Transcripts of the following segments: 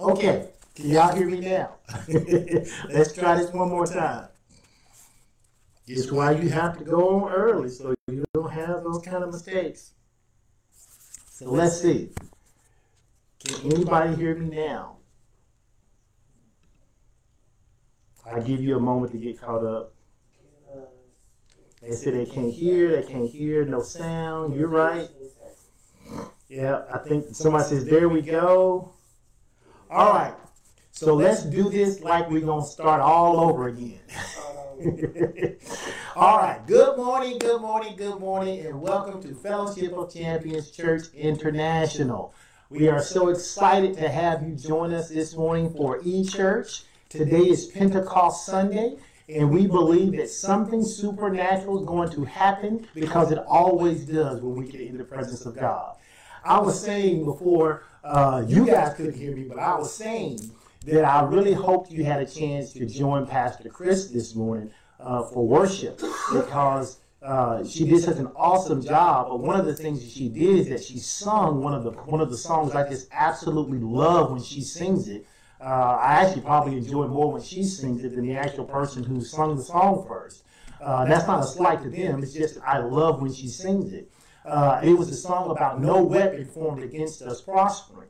Okay, can y'all hear me now? Let's try this one more time. It's why you have to go on early so you don't have those kind of mistakes. So let's see. Can anybody hear me now? I give you a moment to get caught up. They say they can't hear, they can't hear, no sound. You're right. Yeah, I think somebody says, there we go. All right. So let's do this like we're going to start all over again. all right. Good morning, good morning, good morning, and welcome to Fellowship of Champions Church International. We are so excited to have you join us this morning for e-church. Today is Pentecost Sunday, and we believe that something supernatural is going to happen because it always does when we get in the presence of God. I was saying before, uh, you guys couldn't hear me, but I was saying that I really hope you had a chance to join Pastor Chris this morning uh, for worship because uh, she did such an awesome job. But one of the things that she did is that she sung one of the one of the songs I just absolutely love when she sings it. Uh, I actually probably enjoy more when she sings it than the actual person who sung the song first. Uh, that's not a slight to them. It's just I love when she sings it. Uh, it was a song about no weapon formed against us prospering.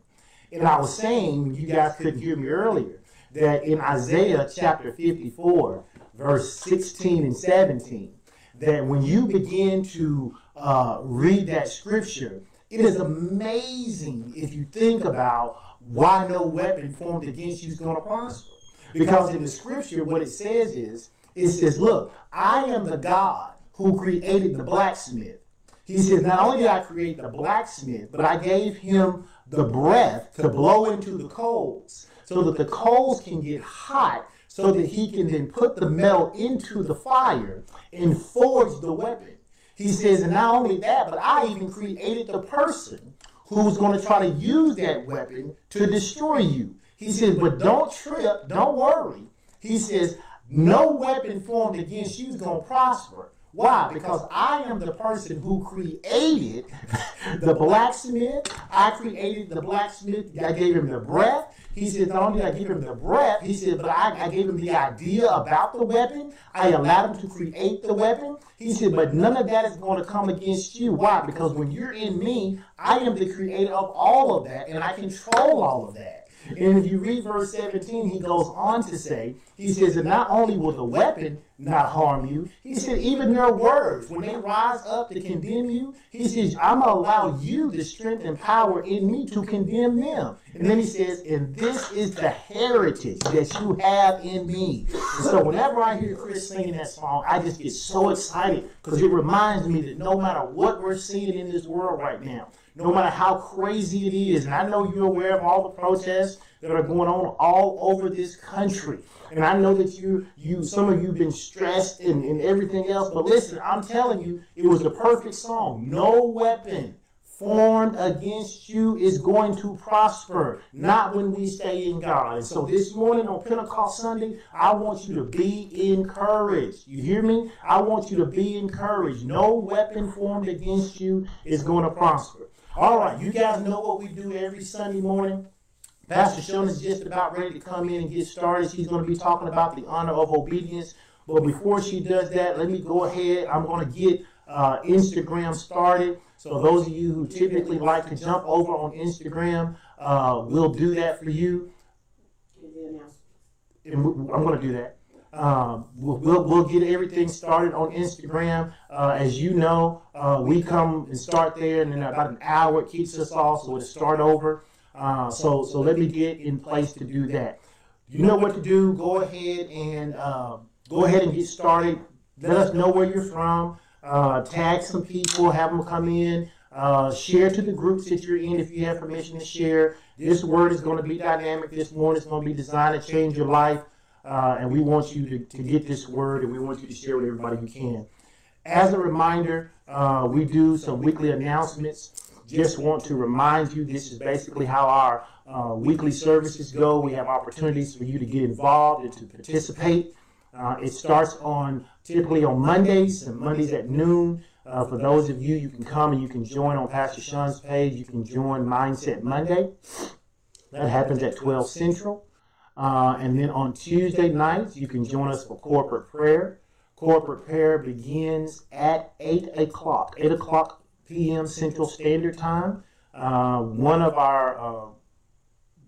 And I was saying, you guys couldn't hear me earlier, that in Isaiah chapter 54, verse 16 and 17, that when you begin to uh, read that scripture, it is amazing if you think about why no weapon formed against you is going to prosper. Because in the scripture, what it says is, it says, look, I am the God who created the blacksmith. He says, not only did I create the blacksmith, but I gave him the breath to blow into the coals so that the coals can get hot so that he can then put the metal into the fire and forge the weapon. He says, and not only that, but I even created the person who's going to try to use that weapon to destroy you. He says, but don't trip, don't worry. He says, no weapon formed against you is going to prosper. Why? Because I am the person who created the blacksmith. I created the blacksmith. I gave him the breath. He said, not only did I give him the breath, he said, but I, I gave him the idea about the weapon. I allowed him to create the weapon. He said, but none of that is going to come against you. Why? Because when you're in me, I am the creator of all of that, and I control all of that. And if you read verse 17, he goes on to say, he says that not only will the weapon not harm you, he said, even their words, when they rise up to condemn you, he says, I'm going to allow you the strength and power in me to condemn them. And then he says, and this is the heritage that you have in me. And so whenever I hear Chris singing that song, I just get so excited because it reminds me that no matter what we're seeing in this world right now, no matter how crazy it is. And I know you're aware of all the protests that are going on all over this country. And I know that you, you, some of you have been stressed and, and everything else. But listen, I'm telling you, it was the perfect song. No weapon formed against you is going to prosper, not when we stay in God. And so this morning on Pentecost Sunday, I want you to be encouraged. You hear me? I want you to be encouraged. No weapon formed against you is going to prosper. All right, you guys know what we do every Sunday morning. Pastor Sean is just about ready to come in and get started. She's going to be talking about the honor of obedience. But before she does that, let me go ahead. I'm going to get uh, Instagram started. So those of you who typically like to jump over on Instagram, uh, we'll do that for you. And I'm going to do that. Um, we'll, we'll, get everything started on Instagram. Uh, as you know, uh, we come and start there, and in about an hour it keeps us off, so it'll start over. Uh, so, so let me get in place to do that. You know what to do. Go ahead and um, go ahead and get started. Let us know where you're from. Uh, tag some people, have them come in. Uh, share to the groups that you're in if you have permission to share. This word is going to be dynamic this morning. It's going to be designed to change your life. Uh, and we want you to, to get this word and we want you to share with everybody you can. As a reminder, uh, we do some weekly announcements. Just want to remind you this is basically how our uh, weekly services go. We have opportunities for you to get involved and to participate. Uh, it starts on typically on Mondays and Mondays at noon. Uh, for those of you, you can come and you can join on Pastor Sean's page. You can join Mindset Monday. That happens at 12 Central. Uh, and then on Tuesday nights, you can join us for corporate prayer. Corporate prayer begins at 8 o'clock, 8 o'clock p.m. Central Standard Time. Uh, one of our uh,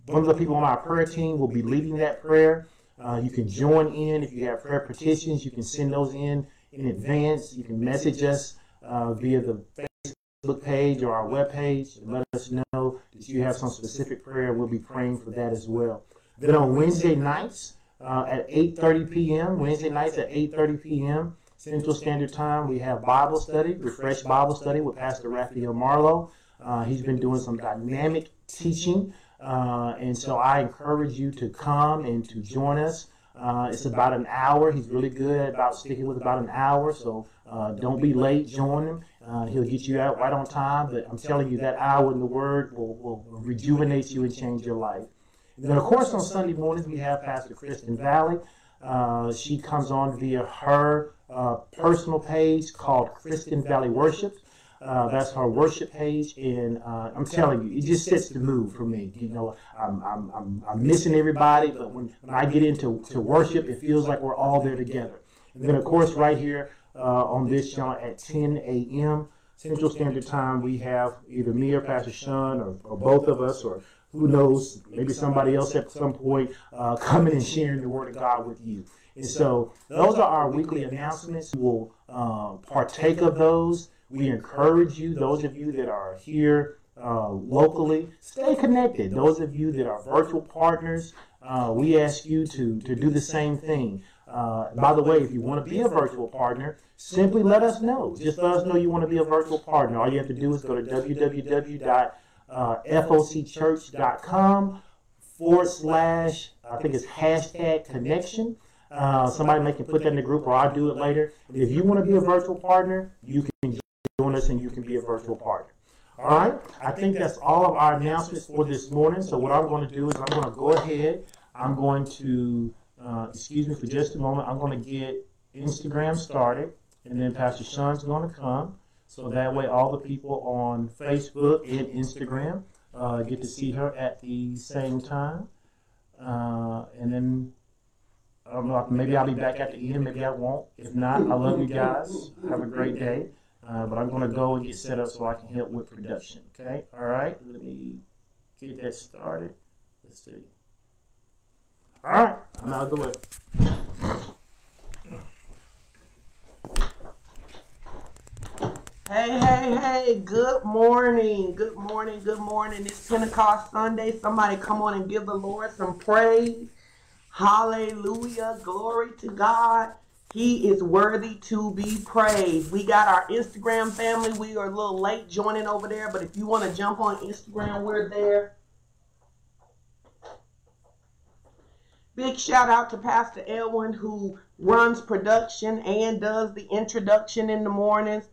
one of the people on our prayer team will be leading that prayer. Uh, you can join in if you have prayer petitions. You can send those in in advance. You can message us uh, via the Facebook page or our web page and let us know that you have some specific prayer. We'll be praying for that as well. Then on Wednesday nights uh, at 8:30 p.m. Wednesday nights at 8:30 p.m. Central Standard Time, we have Bible study, Refresh Bible study with Pastor Raphael Marlowe. Uh, he's been doing some dynamic teaching, uh, and so I encourage you to come and to join us. Uh, it's about an hour. He's really good about sticking with about an hour, so uh, don't be late. Join him. Uh, he'll get you out right on time. But I'm telling you, that hour in the Word will, will rejuvenate you and change your life. Then, of course, on Sunday mornings, we have Pastor Kristen Valley. Uh, she comes on via her uh, personal page called Kristen Valley Worship. Uh, that's her worship page, and uh, I'm telling you, it just sets the mood for me. You know, I'm, I'm, I'm, I'm missing everybody, but when, when I get into to worship, it feels like we're all there together. And then, of course, right here uh, on this show at 10 a.m. Central Standard Time, we have either me or Pastor Sean or, or both of us or who knows, maybe somebody else at some point uh, coming and sharing the Word of God with you. And so those are our weekly announcements. We'll uh, partake of those. We encourage you, those of you that are here uh, locally, stay connected. Those of you that are virtual partners, uh, we ask you to, to do the same thing. Uh, by the way, if you want to be a virtual partner, simply let us know. Just let us know you want to be a virtual partner. All you have to do is go to www uh, focchurch.com forward slash, I think it's hashtag connection. Uh, somebody may can put that in the group or I'll do it later. If you want to be a virtual partner, you can join us and you can be a virtual partner. All right, I think that's all of our announcements for this morning. So what I'm going to do is I'm going to go ahead. I'm going to, uh, excuse me for just a moment, I'm going to get Instagram started and then Pastor Sean's going to come. So that way, all the people on Facebook and Instagram uh, get to see her at the same time. Uh, and then I don't maybe I'll be back at the end, maybe I won't. If not, I love you guys. Have a great day. Uh, but I'm going to go and get set up so I can help with production. Okay? All right? Let me get that started. Let's see. All right. I'm out of the way. Hey, hey, hey, good morning. Good morning. Good morning. It's Pentecost Sunday. Somebody come on and give the Lord some praise. Hallelujah. Glory to God. He is worthy to be praised. We got our Instagram family. We are a little late joining over there, but if you want to jump on Instagram, we're there. Big shout out to Pastor Elwin who runs production and does the introduction in the mornings.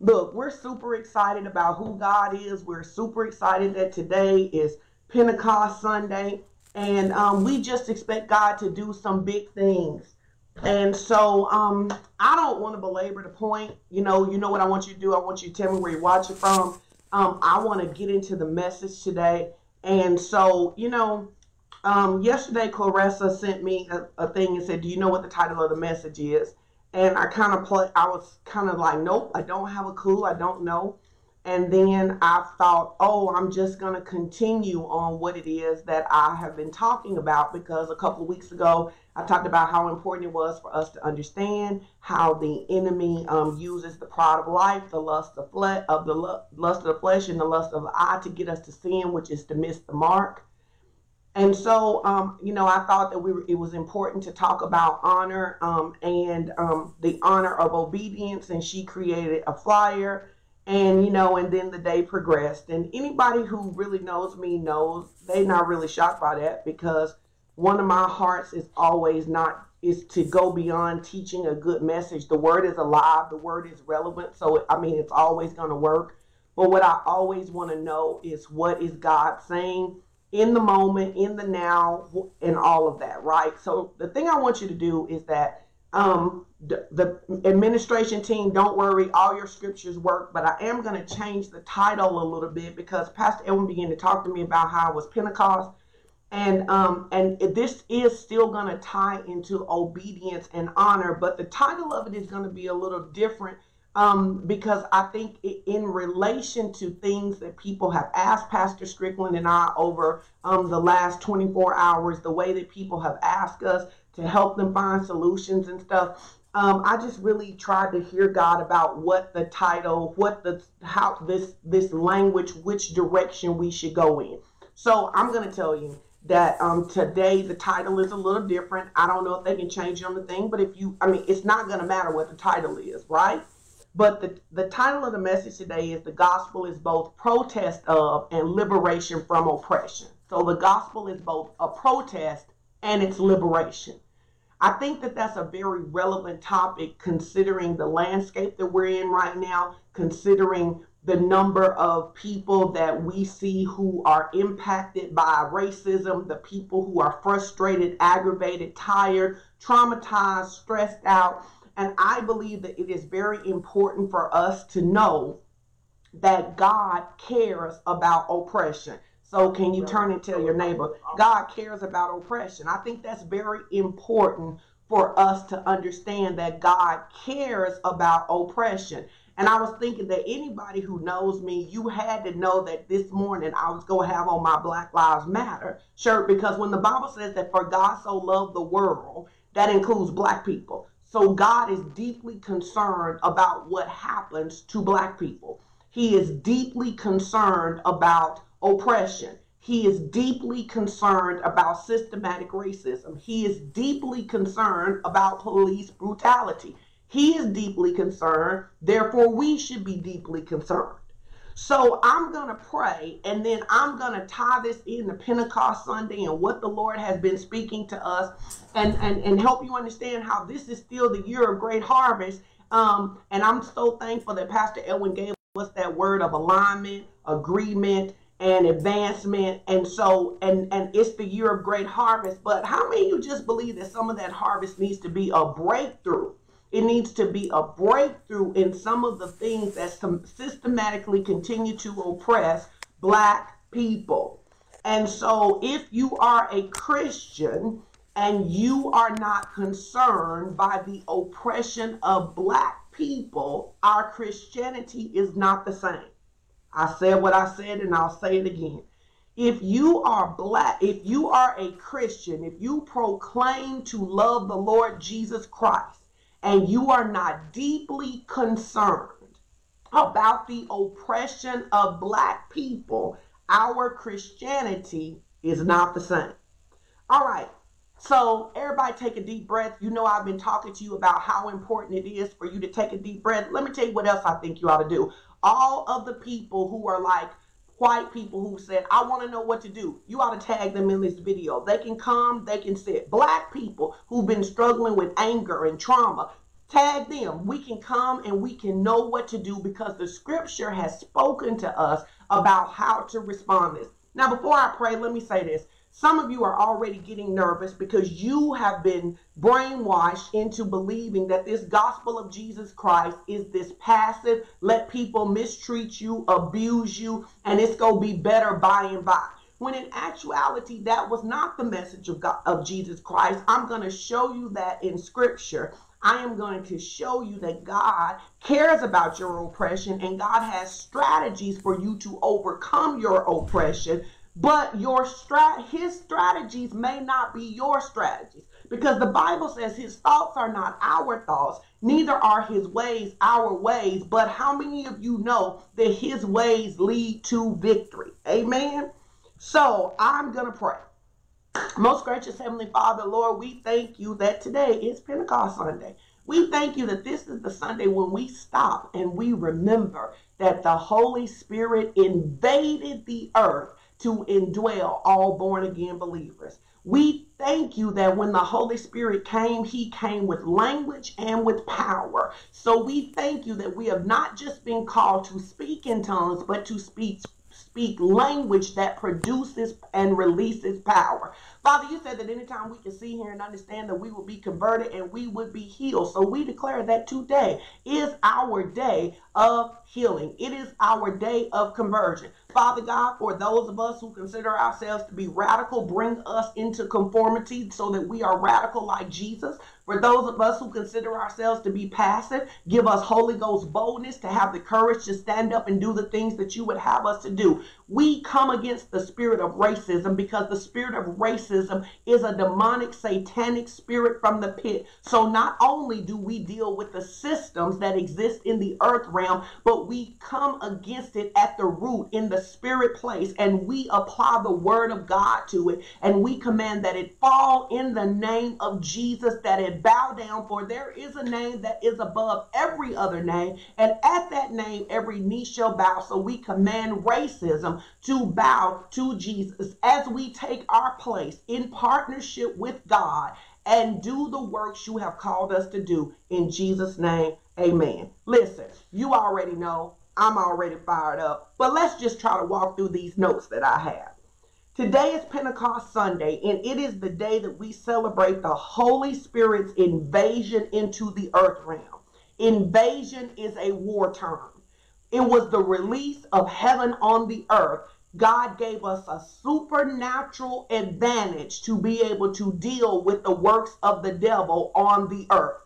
Look, we're super excited about who God is. We're super excited that today is Pentecost Sunday. And um, we just expect God to do some big things. And so um, I don't want to belabor the point. You know, you know what I want you to do. I want you to tell me where you're watching from. Um, I want to get into the message today. And so, you know, um, yesterday Clarissa sent me a, a thing and said, "Do you know what the title of the message is?" And I kind of play. I was kind of like, "Nope, I don't have a clue. I don't know." And then I thought, oh, I'm just going to continue on what it is that I have been talking about because a couple of weeks ago I talked about how important it was for us to understand how the enemy um, uses the pride of life, the lust of flesh, of the lust of the flesh, and the lust of the eye to get us to sin, which is to miss the mark. And so, um, you know, I thought that we were, it was important to talk about honor um, and um, the honor of obedience. And she created a flyer and you know and then the day progressed. And anybody who really knows me knows they're not really shocked by that because one of my hearts is always not is to go beyond teaching a good message. The word is alive the word is relevant so i mean it's always going to work. But what i always want to know is what is god saying in the moment in the now and all of that right so the thing i want you to do is that um, the, the, administration team, don't worry, all your scriptures work, but I am going to change the title a little bit because Pastor Elwin began to talk to me about how it was Pentecost. and um and this is still going to tie into obedience and honor but the title of it is going to be a little different um because i think in relation to things that people have asked pastor strickland and i over um the last 24 hours the way that people have asked us to help them find solutions and stuff um, I just really tried to hear God about what the title, what the how this this language, which direction we should go in. So I'm gonna tell you that um, today the title is a little different. I don't know if they can change it on the thing, but if you, I mean, it's not gonna matter what the title is, right? But the, the title of the message today is the gospel is both protest of and liberation from oppression. So the gospel is both a protest and it's liberation. I think that that's a very relevant topic considering the landscape that we're in right now, considering the number of people that we see who are impacted by racism, the people who are frustrated, aggravated, tired, traumatized, stressed out. And I believe that it is very important for us to know that God cares about oppression. So can you turn and tell your neighbor, God cares about oppression? I think that's very important for us to understand that God cares about oppression. And I was thinking that anybody who knows me, you had to know that this morning I was going to have on my Black Lives Matter shirt because when the Bible says that for God so loved the world, that includes black people. So God is deeply concerned about what happens to black people. He is deeply concerned about oppression. He is deeply concerned about systematic racism. He is deeply concerned about police brutality. He is deeply concerned, therefore, we should be deeply concerned. So I'm going to pray and then I'm going to tie this in to Pentecost Sunday and what the Lord has been speaking to us and, and, and help you understand how this is still the year of great harvest. Um, and I'm so thankful that Pastor Elwin gave us that word of alignment, agreement, and advancement. And so and and it's the year of great harvest. But how many of you just believe that some of that harvest needs to be a breakthrough it needs to be a breakthrough in some of the things that systematically continue to oppress black people and so if you are a christian and you are not concerned by the oppression of black people our christianity is not the same I said what I said and I'll say it again. If you are black, if you are a Christian, if you proclaim to love the Lord Jesus Christ and you are not deeply concerned about the oppression of black people, our Christianity is not the same. All right. So, everybody take a deep breath. You know, I've been talking to you about how important it is for you to take a deep breath. Let me tell you what else I think you ought to do all of the people who are like white people who said, I want to know what to do. You ought to tag them in this video. They can come, they can sit. Black people who've been struggling with anger and trauma, tag them. We can come and we can know what to do because the scripture has spoken to us about how to respond this. Now, before I pray, let me say this. Some of you are already getting nervous because you have been brainwashed into believing that this gospel of Jesus Christ is this passive, let people mistreat you, abuse you, and it's going to be better by and by. When in actuality, that was not the message of, God, of Jesus Christ. I'm going to show you that in scripture. I am going to show you that God cares about your oppression and God has strategies for you to overcome your oppression but your strat his strategies may not be your strategies because the bible says his thoughts are not our thoughts neither are his ways our ways. But how many of you know that his ways lead to victory? Amen. So i'm gonna pray. Most gracious heavenly father lord we thank you that today is pentecost sunday. We thank you that this is the sunday when we stop and we remember that the holy spirit invaded the earth to indwell all born again believers. We thank you that when the Holy Spirit came, he came with language and with power. So we thank you that we have not just been called to speak in tongues, but to speak speak language that produces and releases power. Father, you said that anytime we can see here and understand that we will be converted and we would be healed. So we declare that today is our day of healing. It is our day of conversion. Father God, for those of us who consider ourselves to be radical, bring us into conformity so that we are radical like Jesus. For those of us who consider ourselves to be passive, give us Holy Ghost boldness to have the courage to stand up and do the things that you would have us to do. We come against the spirit of racism because the spirit of racism is a demonic, satanic spirit from the pit. So not only do we deal with the systems that exist in the earth realm, but we come against it at the root in the spirit place and we apply the word of God to it and we command that it fall in the name of Jesus, that it bow down, for there is a name that is above every other name, and at that name every knee shall bow. So we command racism to bow to Jesus as we take our place in partnership with God and do the works you have called us to do. In Jesus' name, amen. Listen, you already know I'm already fired up, but let's just try to walk through these notes that I have. Today is Pentecost Sunday, and it is the day that we celebrate the Holy Spirit's invasion into the earth realm. Invasion is a war term. It was the release of heaven on the earth. God gave us a supernatural advantage to be able to deal with the works of the devil on the earth.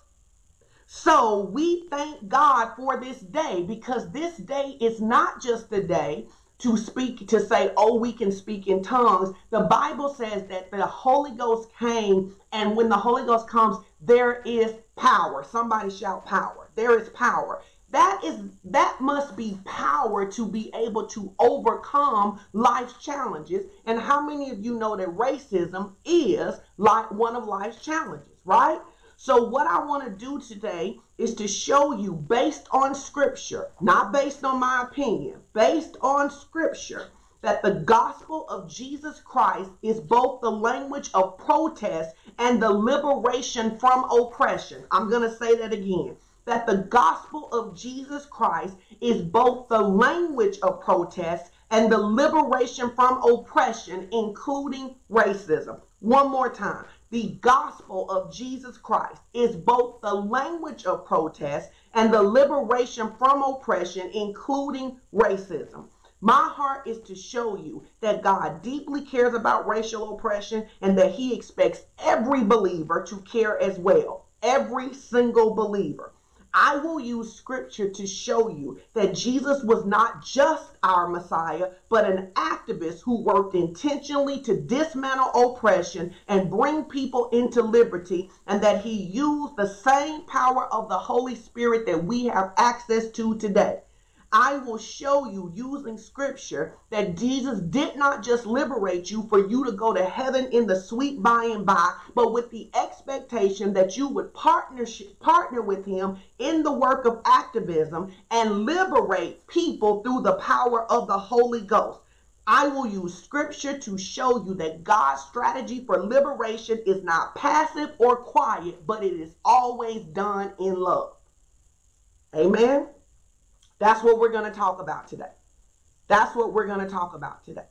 So we thank God for this day because this day is not just the day to speak, to say, oh, we can speak in tongues. The Bible says that the Holy Ghost came, and when the Holy Ghost comes, there is power. Somebody shout power. There is power. That is that must be power to be able to overcome life's challenges. And how many of you know that racism is like one of life's challenges, right? So, what I want to do today is to show you, based on scripture, not based on my opinion, based on scripture, that the gospel of Jesus Christ is both the language of protest and the liberation from oppression. I'm going to say that again. That the gospel of Jesus Christ is both the language of protest and the liberation from oppression, including racism. One more time the gospel of Jesus Christ is both the language of protest and the liberation from oppression, including racism. My heart is to show you that God deeply cares about racial oppression and that He expects every believer to care as well. Every single believer. I will use scripture to show you that Jesus was not just our Messiah, but an activist who worked intentionally to dismantle oppression and bring people into liberty, and that he used the same power of the Holy Spirit that we have access to today. I will show you using scripture that Jesus did not just liberate you for you to go to heaven in the sweet by and by, but with the expectation that you would partnership, partner with him in the work of activism and liberate people through the power of the Holy Ghost. I will use scripture to show you that God's strategy for liberation is not passive or quiet, but it is always done in love. Amen. That's what we're going to talk about today. That's what we're going to talk about today.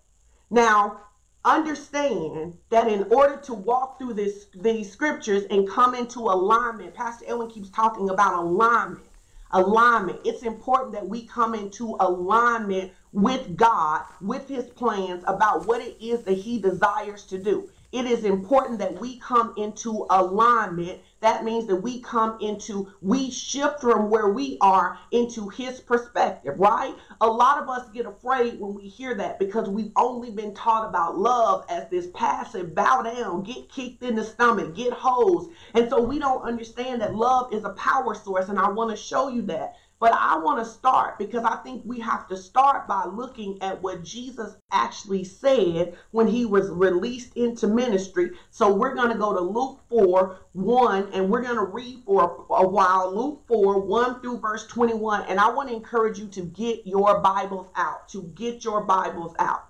Now, understand that in order to walk through this these scriptures and come into alignment, Pastor Elwin keeps talking about alignment. Alignment. It's important that we come into alignment with God, with his plans about what it is that he desires to do it is important that we come into alignment. That means that we come into, we shift from where we are into his perspective, right? A lot of us get afraid when we hear that because we've only been taught about love as this passive bow down, get kicked in the stomach, get hosed. And so we don't understand that love is a power source. And I want to show you that. But I want to start because I think we have to start by looking at what Jesus actually said when he was released into ministry. So we're going to go to Luke 4 1 and we're going to read for a while Luke 4 1 through verse 21. And I want to encourage you to get your Bibles out, to get your Bibles out,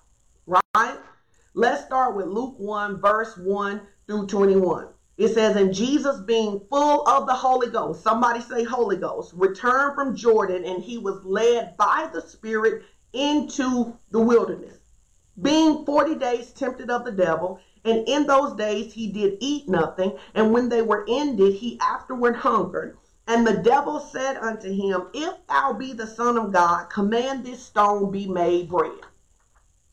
right? Let's start with Luke 1 verse 1 through 21. It says, and Jesus being full of the Holy Ghost, somebody say Holy Ghost, returned from Jordan and he was led by the Spirit into the wilderness. Being 40 days tempted of the devil, And in those days he did eat nothing, and when they were ended, he afterward hungered. And the devil said unto him, If thou be the Son of God, command this stone be made bread.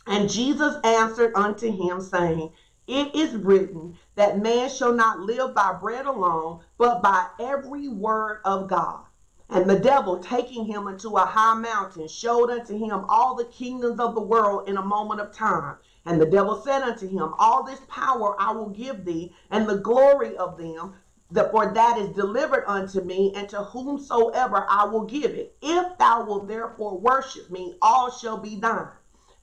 And Jesus answered unto him, saying, It is written that man shall not live by bread alone, but by every word of God. And the devil, taking him into a high mountain, showed unto him all the kingdoms of the world in a moment of time. And the devil said unto him, All this power I will give thee, and the glory of them, for that is delivered unto me, and to whomsoever I will give it. If thou wilt therefore worship me, all shall be thine.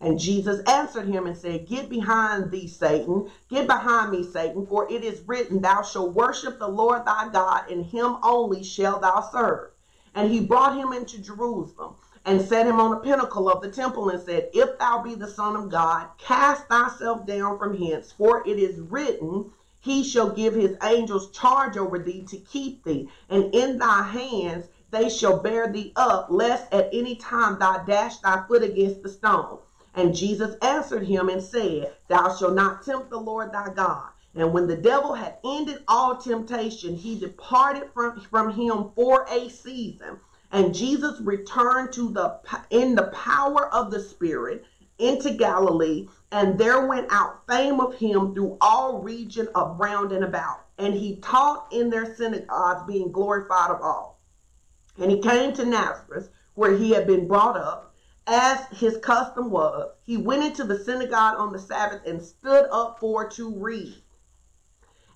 And Jesus answered him and said, Get behind thee, Satan. Get behind me, Satan, for it is written, Thou shalt worship the Lord thy God, and him only shalt thou serve. And he brought him into Jerusalem and set him on a pinnacle of the temple and said, If thou be the Son of God, cast thyself down from hence, for it is written, He shall give his angels charge over thee to keep thee, and in thy hands they shall bear thee up, lest at any time thou dash thy foot against the stone. And Jesus answered him and said, Thou shalt not tempt the Lord thy God. And when the devil had ended all temptation, he departed from, from him for a season. And Jesus returned to the in the power of the Spirit into Galilee, and there went out fame of him through all region of and about. And he taught in their synagogues, being glorified of all. And he came to Nazareth, where he had been brought up as his custom was, he went into the synagogue on the Sabbath and stood up for to read.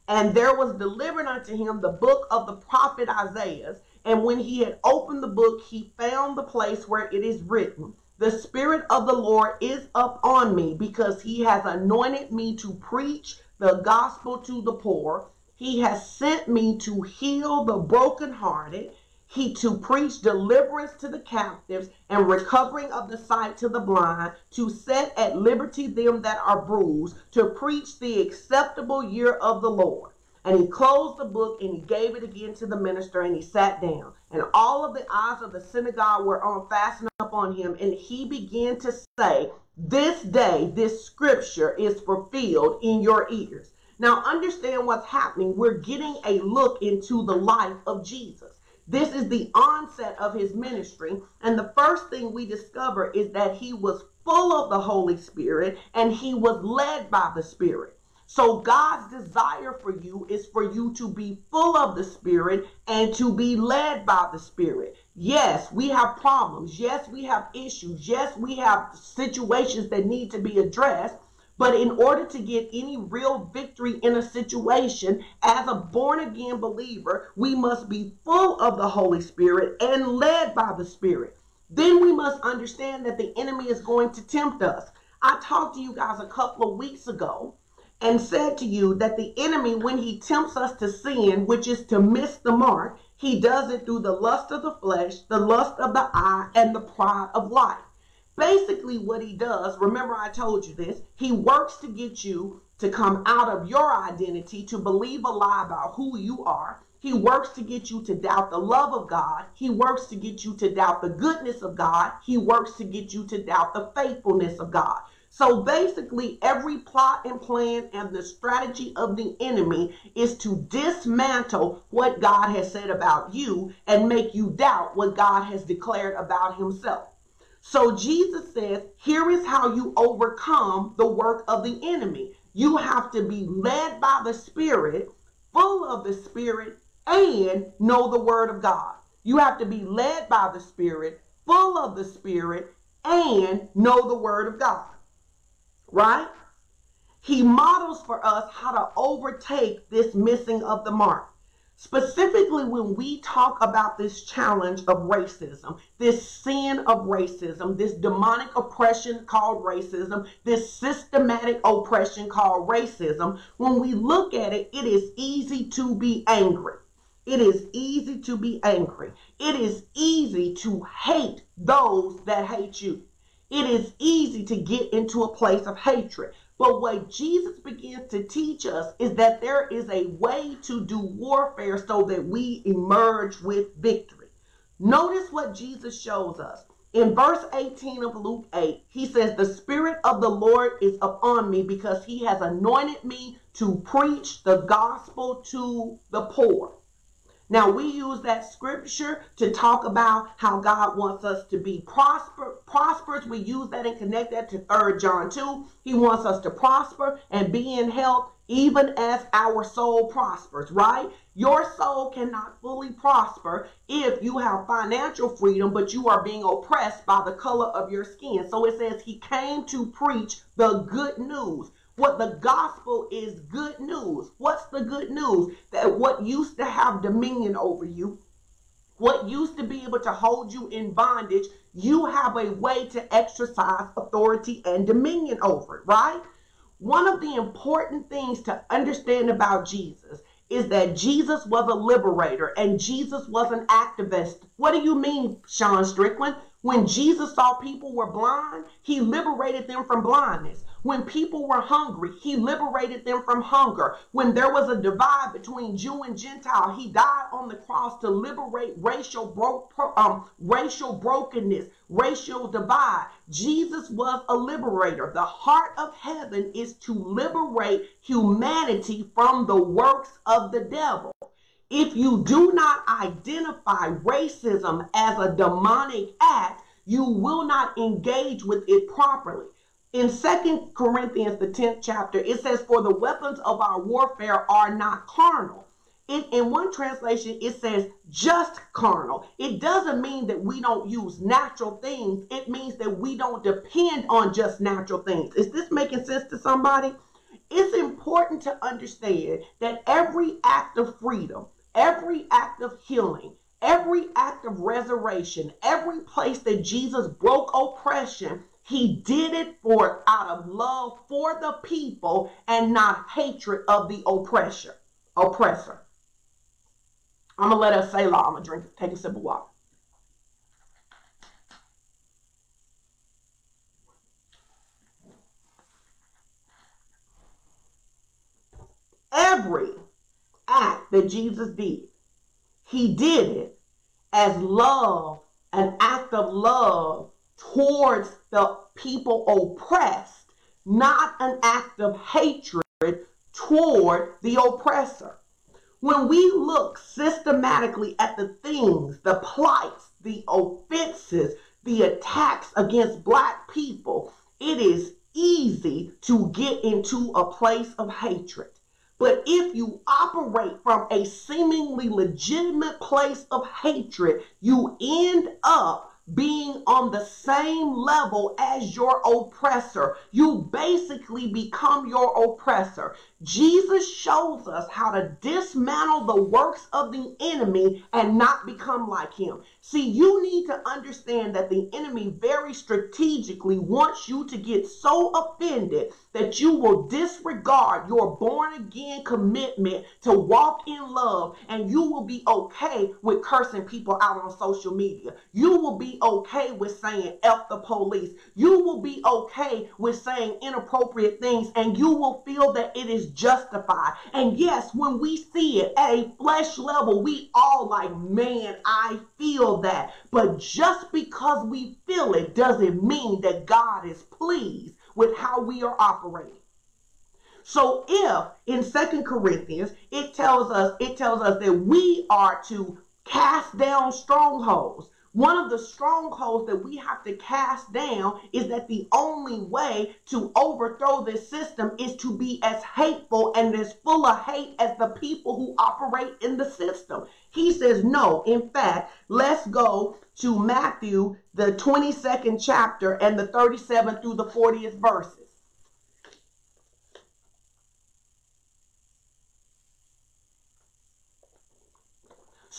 And there was delivered unto him the book of the prophet Isaiah. And when he had opened the book, he found the place where it is written, The Spirit of the Lord is upon me, because he has anointed me to preach the gospel to the poor. He has sent me to heal the brokenhearted he to preach deliverance to the captives and recovering of the sight to the blind, to set at liberty them that are bruised, to preach the acceptable year of the Lord. And he closed the book and he gave it again to the minister and he sat down. And all of the eyes of the synagogue were on fastened upon him. And he began to say, This day, this scripture is fulfilled in your ears. Now understand what's happening. We're getting a look into the life of Jesus. This is the onset of his ministry. And the first thing we discover is that he was full of the Holy Spirit and he was led by the Spirit. So God's desire for you is for you to be full of the Spirit and to be led by the Spirit. Yes, we have problems. Yes, we have issues. Yes, we have situations that need to be addressed. But in order to get any real victory in a situation, as a born again believer, we must be full of the Holy Spirit and led by the Spirit. Then we must understand that the enemy is going to tempt us. I talked to you guys a couple of weeks ago and said to you that the enemy, when he tempts us to sin, which is to miss the mark, he does it through the lust of the flesh, the lust of the eye, and the pride of life. Basically, what he does, remember I told you this, he works to get you to come out of your identity, to believe a lie about who you are. He works to get you to doubt the love of God. He works to get you to doubt the goodness of God. He works to get you to doubt the faithfulness of God. So basically, every plot and plan and the strategy of the enemy is to dismantle what God has said about you and make you doubt what God has declared about himself. So Jesus says, here is how you overcome the work of the enemy. You have to be led by the Spirit, full of the Spirit, and know the Word of God. You have to be led by the Spirit, full of the Spirit, and know the Word of God. Right? He models for us how to overtake this missing of the mark. Specifically, when we talk about this challenge of racism, this sin of racism, this demonic oppression called racism, this systematic oppression called racism, when we look at it, it is easy to be angry. It is easy to be angry. It is easy to hate those that hate you. It is easy to get into a place of hatred. But what Jesus begins to teach us is that there is a way to do warfare so that we emerge with victory. Notice what Jesus shows us. In verse 18 of Luke 8, he says, The Spirit of the Lord is upon me because he has anointed me to preach the gospel to the poor. Now we use that scripture to talk about how God wants us to be prosper, prosperous. We use that and connect that to 3 John 2. He wants us to prosper and be in health even as our soul prospers, right? Your soul cannot fully prosper if you have financial freedom, but you are being oppressed by the color of your skin. So it says he came to preach the good news. What the gospel is good news. What's the good news? That what used to have dominion over you, what used to be able to hold you in bondage, you have a way to exercise authority and dominion over it, right? One of the important things to understand about Jesus is that Jesus was a liberator and Jesus was an activist. What do you mean, Sean Strickland? When Jesus saw people were blind, he liberated them from blindness. When people were hungry, he liberated them from hunger. When there was a divide between Jew and Gentile, he died on the cross to liberate racial bro- um, racial brokenness, racial divide. Jesus was a liberator. The heart of heaven is to liberate humanity from the works of the devil. If you do not identify racism as a demonic act, you will not engage with it properly in Second Corinthians, the 10th chapter, it says, For the weapons of our warfare are not carnal. In, in one translation, it says just carnal. It doesn't mean that we don't use natural things. It means that we don't depend on just natural things. Is this making sense to somebody? It's important to understand that every act of freedom, every act of healing, every act of resurrection, every place that Jesus broke oppression he did it for out of love for the people and not hatred of the oppressor. Oppressor. I'm gonna let us say law. I'm gonna drink, take a sip of water. Every act that Jesus did, he did it as love, an act of love towards the people oppressed, not an act of hatred toward the oppressor. When we look systematically at the things, the plights, the offenses, the attacks against black people, it is easy to get into a place of hatred. But if you operate from a seemingly legitimate place of hatred, you end up being on the same level as your oppressor. You basically become your oppressor. Jesus shows us how to dismantle the works of the enemy and not become like him. See, you need to understand that the enemy very strategically wants you to get so offended that you will disregard your born again commitment to walk in love and you will be okay with cursing people out on social media. You will be okay with saying F the police. You will be okay with saying inappropriate things and you will feel that it is justified. And yes, when we see it at a flesh level, we all like, man, I feel that. But just because we feel it doesn't mean that God is pleased with how we are operating. So if in Second Corinthians it tells us it tells us that we are to cast down strongholds. One of the strongholds that we have to cast down is that the only way to overthrow this system is to be as hateful and as full of hate as the people who operate in the system. He says, no, in fact, let's go to Matthew, the 22nd chapter, and the 37th through the 40th verses.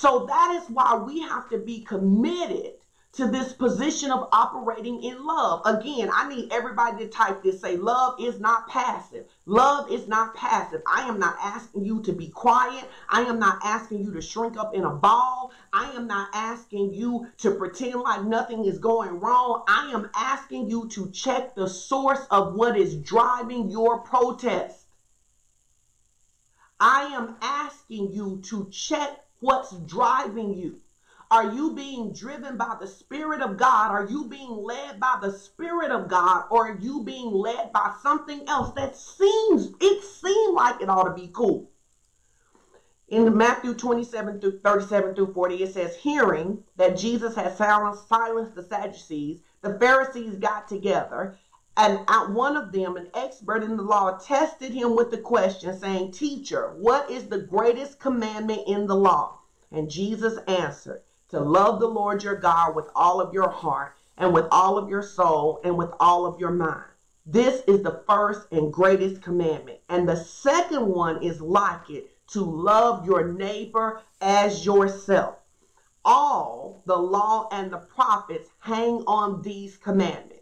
So that is why we have to be committed to this position of operating in love. Again, I need everybody to type this say, love is not passive. Love is not passive. I am not asking you to be quiet. I am not asking you to shrink up in a ball. I am not asking you to pretend like nothing is going wrong. I am asking you to check the source of what is driving your protest. I am asking you to check what's driving you. Are you being driven by the Spirit of God? Are you being led by the Spirit of God? Or are you being led by something else that seems, it seemed like it ought to be cool? In Matthew 27 through 37 through 40, it says, Hearing that Jesus had silenced, silenced the Sadducees, the Pharisees got together, and at one of them, an expert in the law, tested him with the question, saying, Teacher, what is the greatest commandment in the law? And Jesus answered, to love the Lord your God with all of your heart and with all of your soul and with all of your mind. This is the first and greatest commandment. And the second one is like it to love your neighbor as yourself. All the law and the prophets hang on these commandments.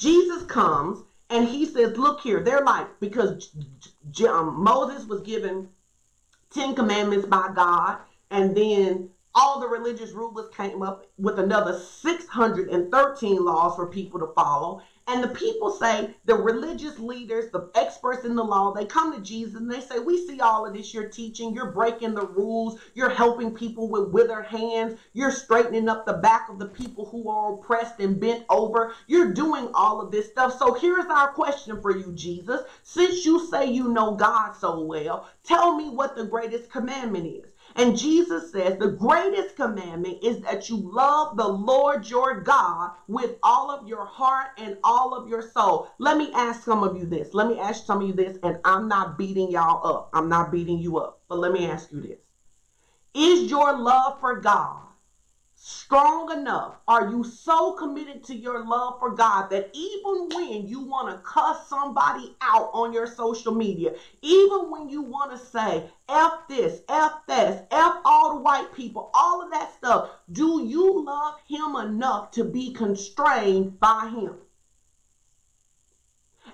Jesus comes and he says, Look here, they're like, because um, Moses was given 10 commandments by God, and then all the religious rulers came up with another 613 laws for people to follow. And the people say, the religious leaders, the experts in the law, they come to Jesus and they say, We see all of this you're teaching. You're breaking the rules. You're helping people with withered hands. You're straightening up the back of the people who are oppressed and bent over. You're doing all of this stuff. So here's our question for you, Jesus. Since you say you know God so well, tell me what the greatest commandment is. And Jesus says the greatest commandment is that you love the Lord your God with all of your heart and all of your soul. Let me ask some of you this. Let me ask some of you this, and I'm not beating y'all up. I'm not beating you up. But let me ask you this. Is your love for God strong enough? Are you so committed to your love for God that even when you want to cuss somebody out on your social media, even when you want to say, F this, F this, F all the white people, all of that stuff, do you love him enough to be constrained by him?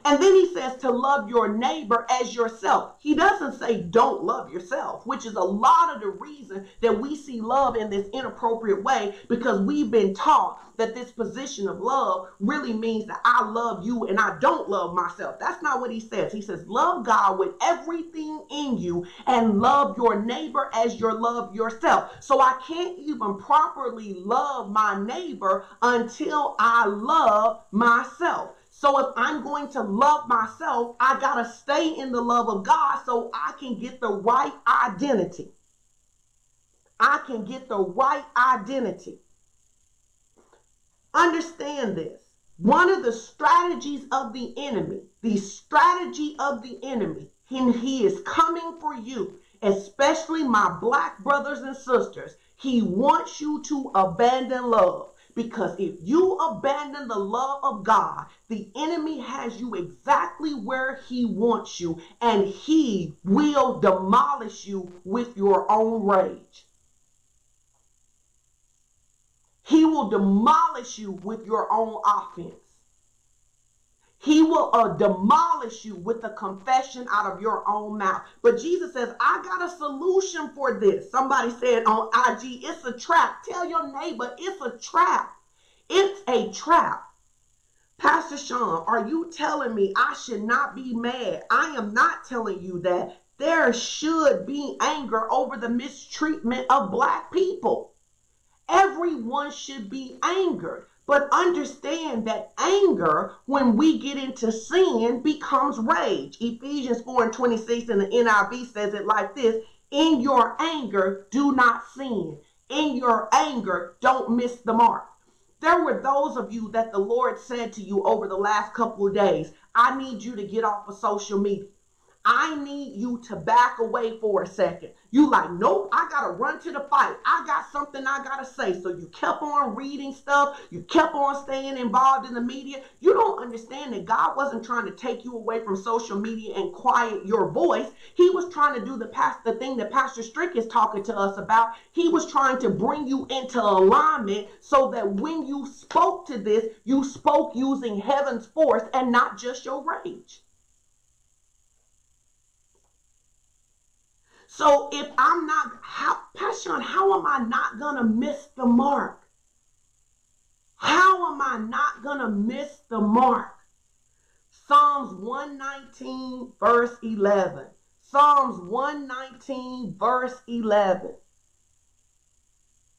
And then he says to love your neighbor as yourself. He doesn't say don't love yourself, which is a lot of the reason that we see love in this inappropriate way because we've been taught that this position of love really means that I love you and I don't love myself. That's not what he says. He says love God with everything in you and love your neighbor as your love yourself. So I can't even properly love my neighbor until I love myself. So if I'm going to love myself, I got to stay in the love of God so I can get the right identity. I can get the right identity. Understand this. One of the strategies of the enemy, the strategy of the enemy, and he is coming for you, especially my black brothers and sisters. He wants you to abandon love. Because if you abandon the love of God, the enemy has you exactly where he wants you, and he will demolish you with your own rage. He will demolish you with your own offense. He will uh, demolish you with a confession out of your own mouth. But Jesus says, I got a solution for this. Somebody said on IG, it's a trap. Tell your neighbor, it's a trap. It's a trap. Pastor Sean, are you telling me I should not be mad? I am not telling you that. There should be anger over the mistreatment of black people. Everyone should be angered. But understand that anger, when we get into sin, becomes rage. Ephesians 4 and 26 in the NIV says it like this In your anger, do not sin. In your anger, don't miss the mark. There were those of you that the Lord said to you over the last couple of days, I need you to get off of social media. I need you to back away for a second. You like, nope, I gotta run to the fight. I got something I gotta say. So you kept on reading stuff, you kept on staying involved in the media. You don't understand that God wasn't trying to take you away from social media and quiet your voice. He was trying to do the past the thing that Pastor Strick is talking to us about. He was trying to bring you into alignment so that when you spoke to this, you spoke using heaven's force and not just your rage. So if I'm not, how, Passion, how am I not going to miss the mark? How am I not going to miss the mark? Psalms 119, verse 11. Psalms 119, verse 11.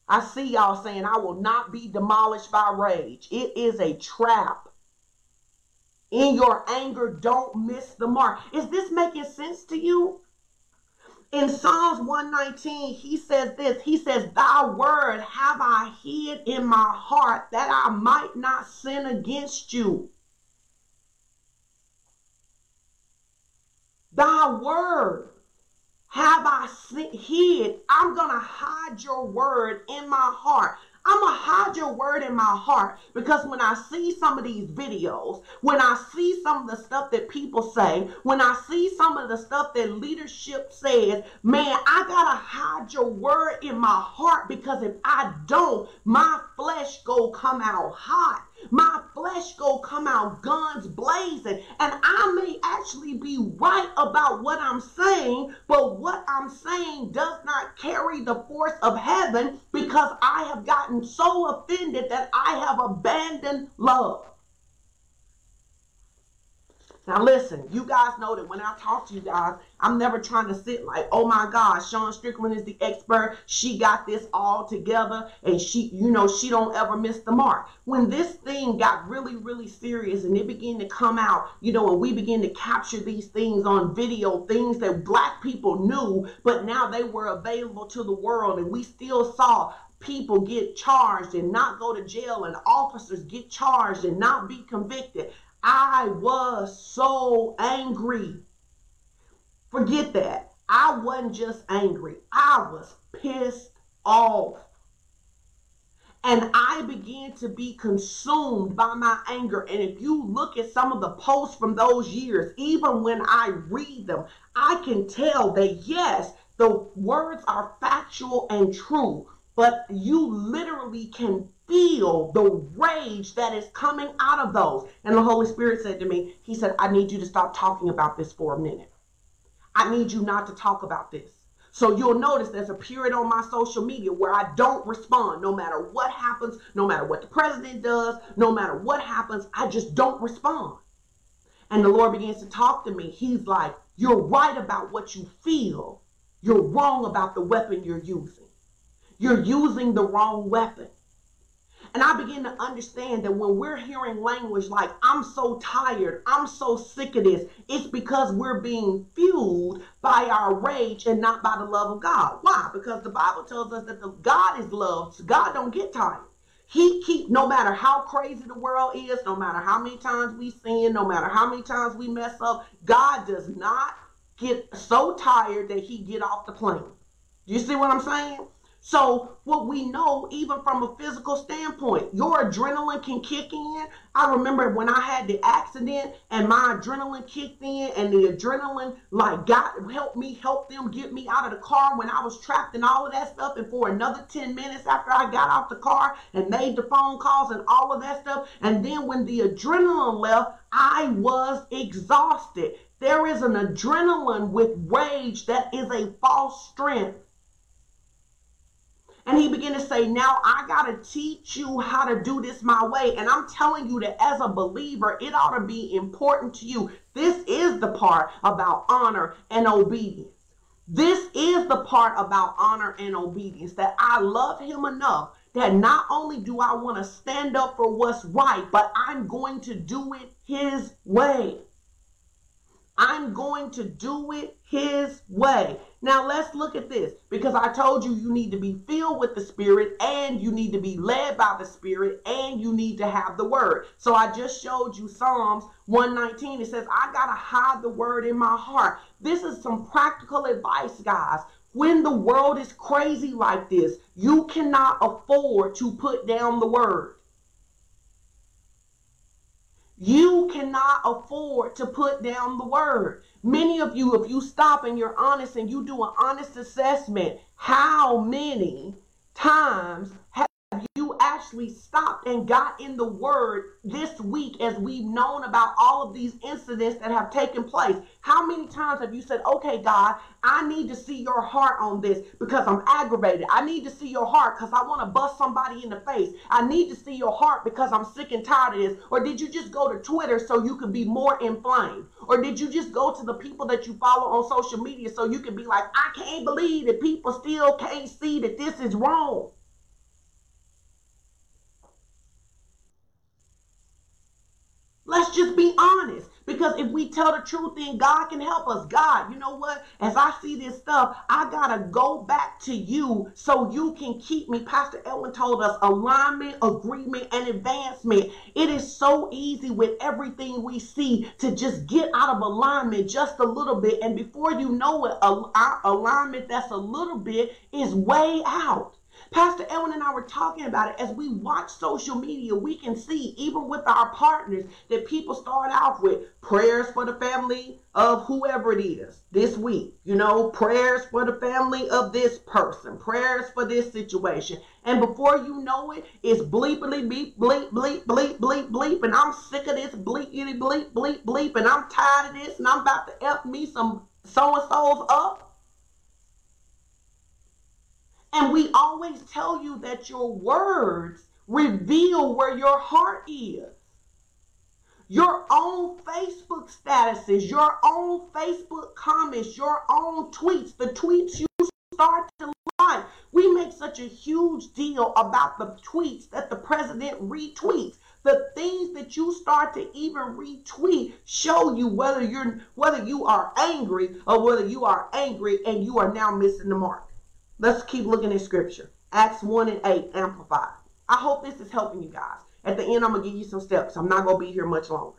I see y'all saying, I will not be demolished by rage. It is a trap. In your anger, don't miss the mark. Is this making sense to you? In Psalms 119, he says this He says, Thy word have I hid in my heart that I might not sin against you. Thy word have I hid. I'm going to hide your word in my heart. I'm going to hide your word in my heart because when I see some of these videos, when I see some of the stuff that people say, when I see some of the stuff that leadership says, man, I got to hide your word in my heart because if I don't, my flesh go come out hot. My flesh go come out guns blazing. And i may actually be right about what i'm saying but what i'm saying does not carry the force of heaven because i have gotten so offended that i have abandoned love now listen, you guys know that when I talk to you guys, I'm never trying to sit like, oh my God, Sean Strickland is the expert. She got this all together and she, you know, she don't ever miss the mark. When this thing got really, really serious and it began to come out, you know, and we began to capture these things on video, things that black people knew, but now they were available to the world and we still saw people get charged and not go to jail and officers get charged and not be convicted. I was so angry. Forget that. I wasn't just angry, I was pissed off. And I began to be consumed by my anger. And if you look at some of the posts from those years, even when I read them, I can tell that yes, the words are factual and true, but you literally can feel the rage that is coming out of those. And the Holy Spirit said to me, He said, I need you to stop talking about this for a minute. I need you not to talk about this. So you'll notice there's a period on my social media where I don't respond no matter what happens, no matter what the president does, no matter what happens, I just don't respond. And the Lord begins to talk to me. He's like, You're right about what you feel, you're wrong about the weapon you're using. You're using the wrong weapon. And I begin to understand that when we're hearing language like, I'm so tired, I'm so sick of this, it's because we're being fueled by our rage and not by the love of God. Why? Because the Bible tells us that the God is love. So God don't get tired. He keep no matter how crazy the world is, no matter how many times we sin, no matter how many times we mess up, God does not get so tired that he get off the plane. You see what I'm saying? So, what we know, even from a physical standpoint, your adrenaline can kick in. I remember when I had the accident and my adrenaline kicked in, and the adrenaline, like, got helped me, help them get me out of the car when I was trapped and all of that stuff. And for another 10 minutes after I got out the car and made the phone calls and all of that stuff. And then when the adrenaline left, I was exhausted. There is an adrenaline with rage that is a false strength and he began to say, Now I got to teach you how to do this my way. And I'm telling you that as a believer, it ought to be important to you. This is the part about honor and obedience. This is the part about honor and obedience that I love him enough that not only do I want to stand up for what's right, but I'm going to do it his way. I'm going to do it his way. Now let's look at this because I told you you need to be filled with the Spirit and you need to be led by the Spirit and you need to have the Word. So I just showed you Psalms 119. It says, I got to hide the Word in my heart. This is some practical advice, guys. When the world is crazy like this, you cannot afford to put down the Word. You cannot afford to put down the word. Many of you, if you stop and you're honest and you do an honest assessment, how many times actually stopped and got in the word this week as we've known about all of these incidents that have taken place? How many times have you said, okay, God, I need to see your heart on this because I'm aggravated. I need to see your heart because I want to bust somebody in the face. I need to see your heart because I'm sick and tired of this. Or did you just go to Twitter so you could be more inflamed? Or did you just go to the people that you follow on social media so you can be like, I can't believe that people still can't see that this is wrong? Because if we tell the truth, then God can help us. God, you know what? As I see this stuff, I got to go back to you so you can keep me. Pastor Elwin told us alignment, agreement, and advancement. It is so easy with everything we see to just get out of alignment just a little bit. And before you know it, alignment that's a little bit is way out. Pastor Elwin and I were talking about it. As we watch social media, we can see, even with our partners, that people start off with prayers for the family of whoever it is this week. You know, prayers for the family of this person, prayers for this situation. And before you know it, it's bleepily beep, bleep, bleep, bleep, bleep, bleep. And I'm sick of this bleepity bleep, bleep, bleep. And I'm tired of this. And I'm about to F me some so and so's up. And we always tell you that your words reveal where your heart is. Your own Facebook statuses, your own Facebook comments, your own tweets, the tweets you start to like. We make such a huge deal about the tweets that the president retweets. The things that you start to even retweet show you whether you're whether you are angry or whether you are angry and you are now missing the mark. Let's keep looking at scripture. Acts 1 and 8, amplified. I hope this is helping you guys. At the end, I'm going to give you some steps. I'm not going to be here much longer.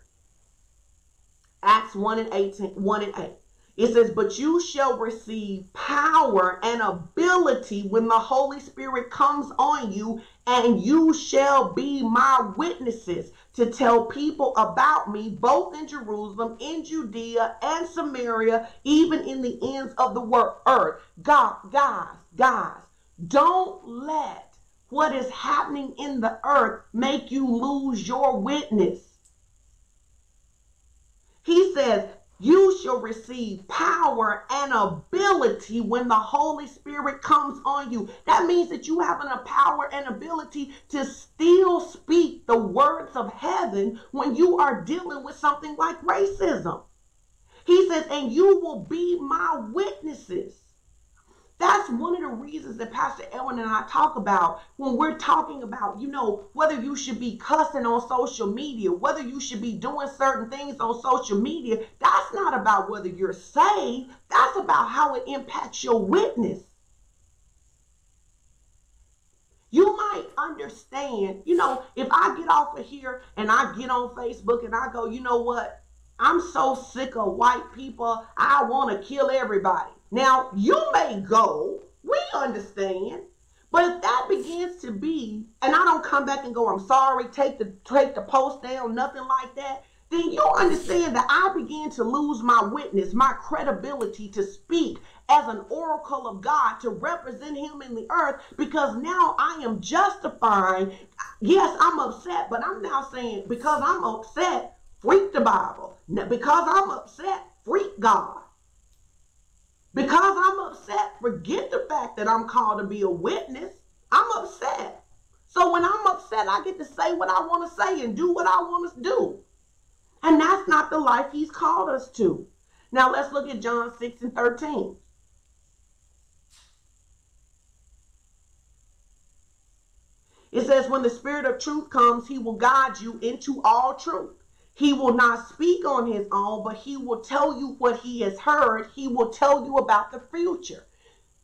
Acts 1 and 18, 1 and 8. It says, But you shall receive power and ability when the Holy Spirit comes on you, and you shall be my witnesses to tell people about me, both in Jerusalem, in Judea, and Samaria, even in the ends of the earth. God, guys, guys, don't let what is happening in the earth make you lose your witness. He says, you shall receive power and ability when the Holy Spirit comes on you. That means that you have a power and ability to still speak the words of heaven when you are dealing with something like racism. He says, and you will be my witnesses. That's one of the reasons that Pastor Elwin and I talk about when we're talking about, you know, whether you should be cussing on social media, whether you should be doing certain things on social media. That's not about whether you're saved, that's about how it impacts your witness. You might understand, you know, if I get off of here and I get on Facebook and I go, you know what? I'm so sick of white people. I want to kill everybody. Now, you may go, we understand, but if that begins to be, and I don't come back and go, I'm sorry, take the take the post down, nothing like that, then you understand that I begin to lose my witness, my credibility to speak as an oracle of God to represent him in the earth because now I am justifying. Yes, I'm upset, but I'm now saying because I'm upset, freak the Bible. Now, Because I'm upset, freak God. Because I'm upset, forget the fact that I'm called to be a witness. I'm upset. So when I'm upset, I get to say what I want to say and do what I want to do. And that's not the life he's called us to. Now let's look at John 6 and 13. It says, When the Spirit of truth comes, he will guide you into all truth. He will not speak on his own, but he will tell you what he has heard. He will tell you about the future.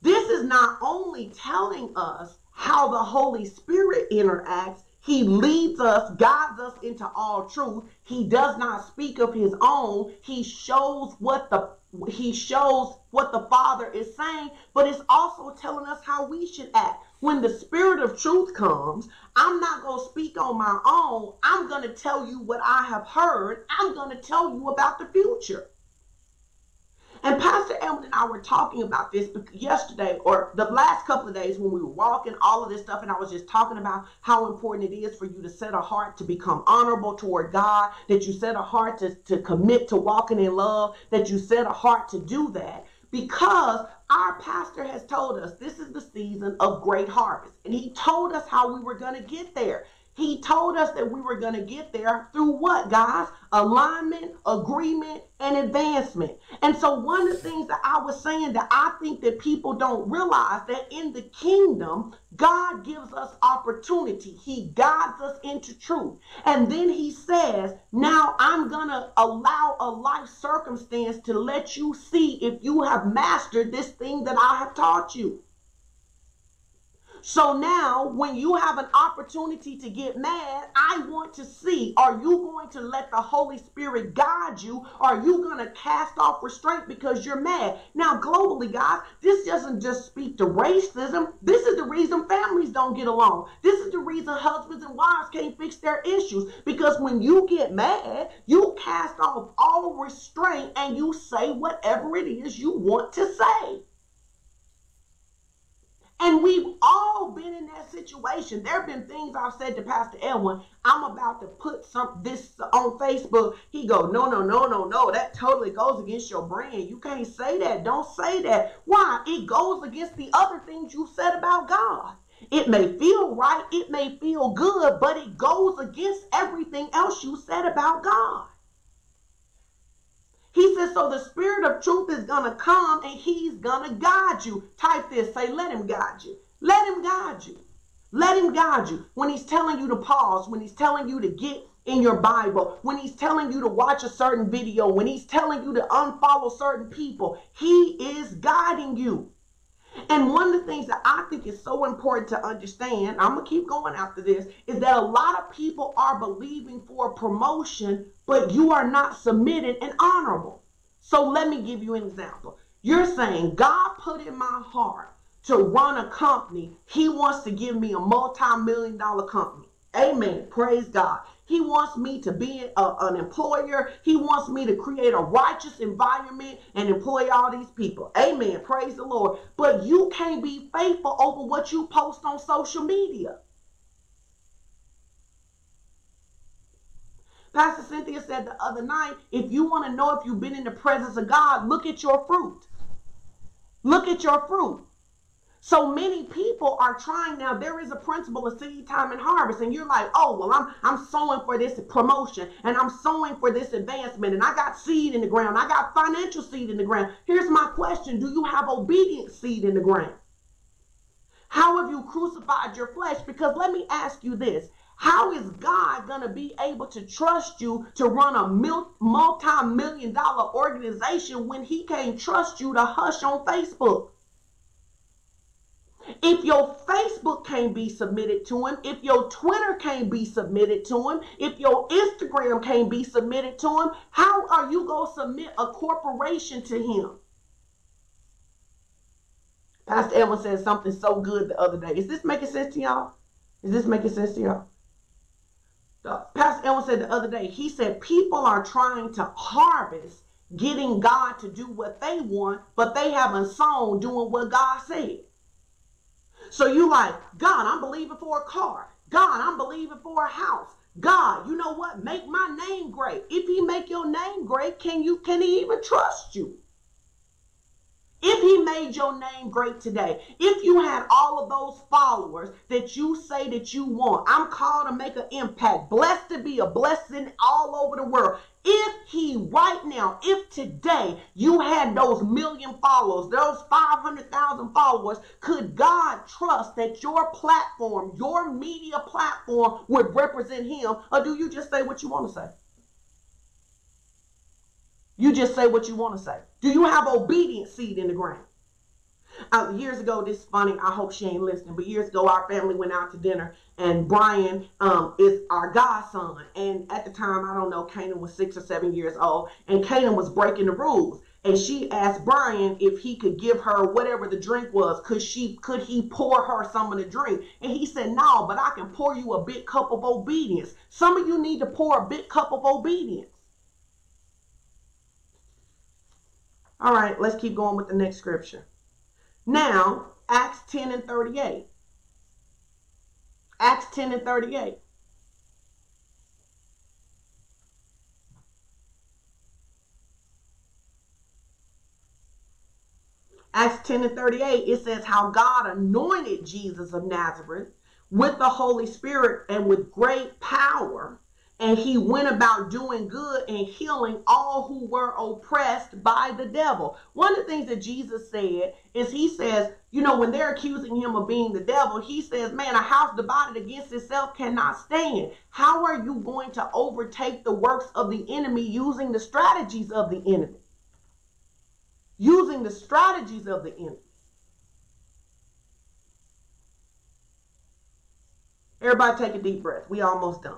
This is not only telling us how the Holy Spirit interacts, he leads us, guides us into all truth. He does not speak of his own. He shows what the he shows what the Father is saying, but it's also telling us how we should act. When the Spirit of truth comes, I'm not going to speak on my own. I'm going to tell you what I have heard. I'm going to tell you about the future. And Pastor Elwin and I were talking about this yesterday or the last couple of days when we were walking, all of this stuff, and I was just talking about how important it is for you to set a heart to become honorable toward God, that you set a heart to, to commit to walking in love, that you set a heart to do that because our pastor has told us this is the season of great harvest. And he told us how we were going to get there. He told us that we were going to get there through what, guys? Alignment, agreement, and advancement. And so, one of the things that I was saying that I think that people don't realize that in the kingdom, God gives us opportunity. He guides us into truth. And then He says, Now I'm going to allow a life circumstance to let you see if you have mastered this thing that I have taught you. So now, when you have an opportunity to get mad, I want to see are you going to let the Holy Spirit guide you? Are you going to cast off restraint because you're mad? Now, globally, guys, this doesn't just speak to racism. This is the reason families don't get along. This is the reason husbands and wives can't fix their issues. Because when you get mad, you cast off all restraint and you say whatever it is you want to say. And we've all been in that situation. There have been things I've said to Pastor Elwin. I'm about to put some this on Facebook. He go, no, no, no, no, no. That totally goes against your brand. You can't say that. Don't say that. Why? It goes against the other things you said about God. It may feel right, it may feel good, but it goes against everything else you said about God. He says, so the spirit of truth is going to come and he's going to guide you. Type this, say, let him guide you. Let him guide you. Let him guide you. When he's telling you to pause, when he's telling you to get in your Bible, when he's telling you to watch a certain video, when he's telling you to unfollow certain people, he is guiding you. And one of the things that I think is so important to understand, I'm going to keep going after this, is that a lot of people are believing for promotion, but you are not submitted and honorable. So let me give you an example. You're saying, God put in my heart to run a company. He wants to give me a multi million dollar company. Amen. Praise God. He wants me to be a, an employer. He wants me to create a righteous environment and employ all these people. Amen. Praise the Lord. But you can't be faithful over what you post on social media. Pastor Cynthia said the other night if you want to know if you've been in the presence of God, look at your fruit. Look at your fruit. So many people are trying now. There is a principle of seed time and harvest, and you're like, oh well, I'm I'm sowing for this promotion and I'm sowing for this advancement, and I got seed in the ground, I got financial seed in the ground. Here's my question: Do you have obedient seed in the ground? How have you crucified your flesh? Because let me ask you this. How is God to be able to trust you to run a multi million dollar organization when He can't trust you to hush on Facebook? If your Facebook can't be submitted to him, if your Twitter can't be submitted to him, if your Instagram can't be submitted to him, how are you going to submit a corporation to him? Pastor Elwin said something so good the other day. Is this making sense to y'all? Is this making sense to y'all? Pastor Elwin said the other day, he said people are trying to harvest getting God to do what they want, but they haven't sown doing what God said. So you like, God, I'm believing for a car. God, I'm believing for a house. God, you know what? Make my name great. If he make your name great, can you can he even trust you? If he made your name great today, if you had all of those followers that you say that you want, I'm called to make an impact, blessed to be a blessing all over the world. If he right now, if today you had those million followers, those 500,000 followers, could God trust that your platform, your media platform would represent him? Or do you just say what you want to say? You just say what you want to say. Do you have obedience seed in the ground? Uh, years ago, this is funny. I hope she ain't listening. But years ago, our family went out to dinner, and Brian um, is our godson. And at the time, I don't know, Canaan was six or seven years old, and Canaan was breaking the rules. And she asked Brian if he could give her whatever the drink was. Could she? Could he pour her some of the drink? And he said, "No, but I can pour you a big cup of obedience. Some of you need to pour a big cup of obedience." All right, let's keep going with the next scripture. Now, Acts 10 and 38. Acts 10 and 38. Acts 10 and 38, it says how God anointed Jesus of Nazareth with the Holy Spirit and with great power and he went about doing good and healing all who were oppressed by the devil. One of the things that Jesus said is he says, you know, when they're accusing him of being the devil, he says, man, a house divided against itself cannot stand. How are you going to overtake the works of the enemy using the strategies of the enemy? Using the strategies of the enemy. Everybody take a deep breath. We almost done.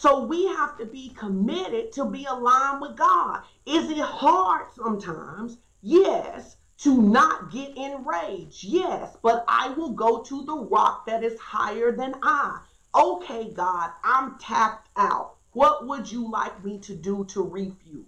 So we have to be committed to be aligned with God. Is it hard sometimes? Yes. To not get enraged? Yes. But I will go to the rock that is higher than I. Okay, God, I'm tapped out. What would you like me to do to refuel?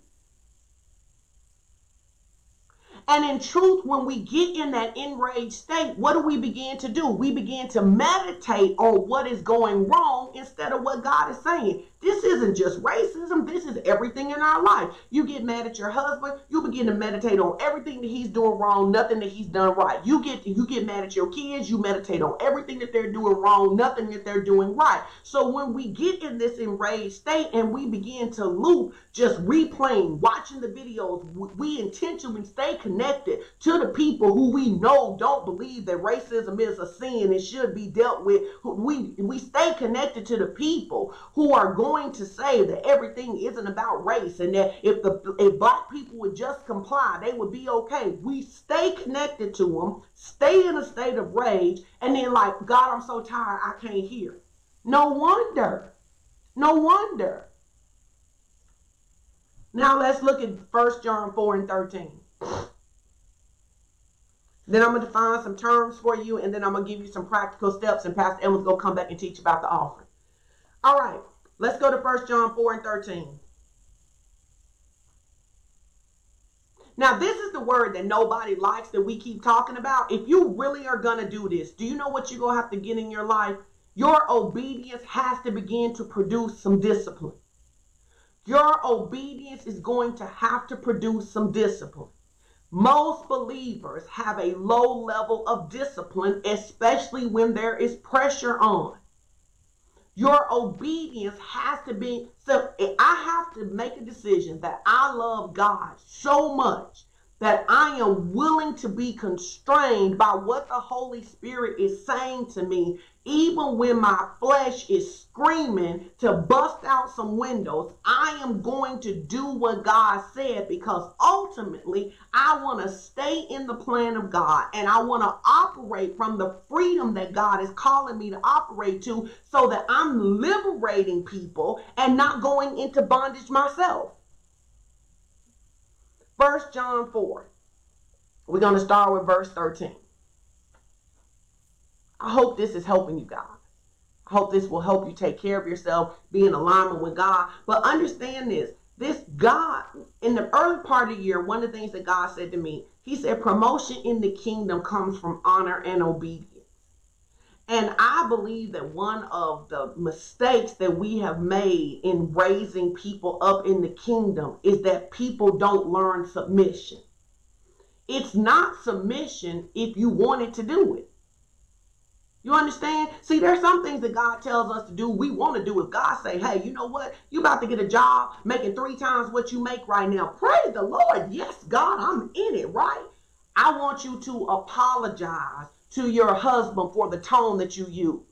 And in truth, when we get in that enraged state, what do we begin to do? We begin to meditate on what is going wrong instead of what God is saying. This isn't just racism, this is everything in our life. You get mad at your husband, you begin to meditate on everything that he's doing wrong, nothing that he's done right. You get you get mad at your kids, you meditate on everything that they're doing wrong, nothing that they're doing right. So when we get in this enraged state and we begin to loop, just replaying, watching the videos, we intentionally stay connected to the people who we know don't believe that racism is a sin and should be dealt with. We we stay connected to the people who are going going to say that everything isn't about race and that if the if black people would just comply, they would be okay. We stay connected to them, stay in a state of rage, and then like, God, I'm so tired, I can't hear. No wonder. No wonder. Now let's look at First John 4 and 13. Then I'm going to define some terms for you, and then I'm going to give you some practical steps, and Pastor Evans going to come back and teach about the offering. All right. Let's go to 1 John 4 and 13. Now, this is the word that nobody likes that we keep talking about. If you really are going to do this, do you know what you're going to have to get in your life? Your obedience has to begin to produce some discipline. Your obedience is going to have to produce some discipline. Most believers have a low level of discipline, especially when there is pressure on. Your obedience has to be so I have to make a decision that I love God so much that I am willing to be constrained by what the Holy Spirit is saying to me, even when my flesh is screaming to bust out some windows. I am going to do what God said because ultimately I want to stay in the plan of God and I want to operate from the freedom that God is calling me to operate to so that I'm liberating people and not going into bondage myself. First John 4. We're going to start with verse 13. I hope this is helping you guys. I hope this will help you take care of yourself, be in alignment with God. But understand this this God, in the early part of the year, one of the things that God said to me, He said, promotion in the kingdom comes from honor and obedience. And I believe that one of the mistakes that we have made in raising people up in the kingdom is that people don't learn submission. It's not submission if you wanted to do it. You understand? See, there's some things that God tells us to do. We want to do it. God say, hey, you know what? You about to get a job making three times what you make right now. Praise the Lord. Yes, God, I'm in it, right? I want you to apologize to your husband for the tone that you use.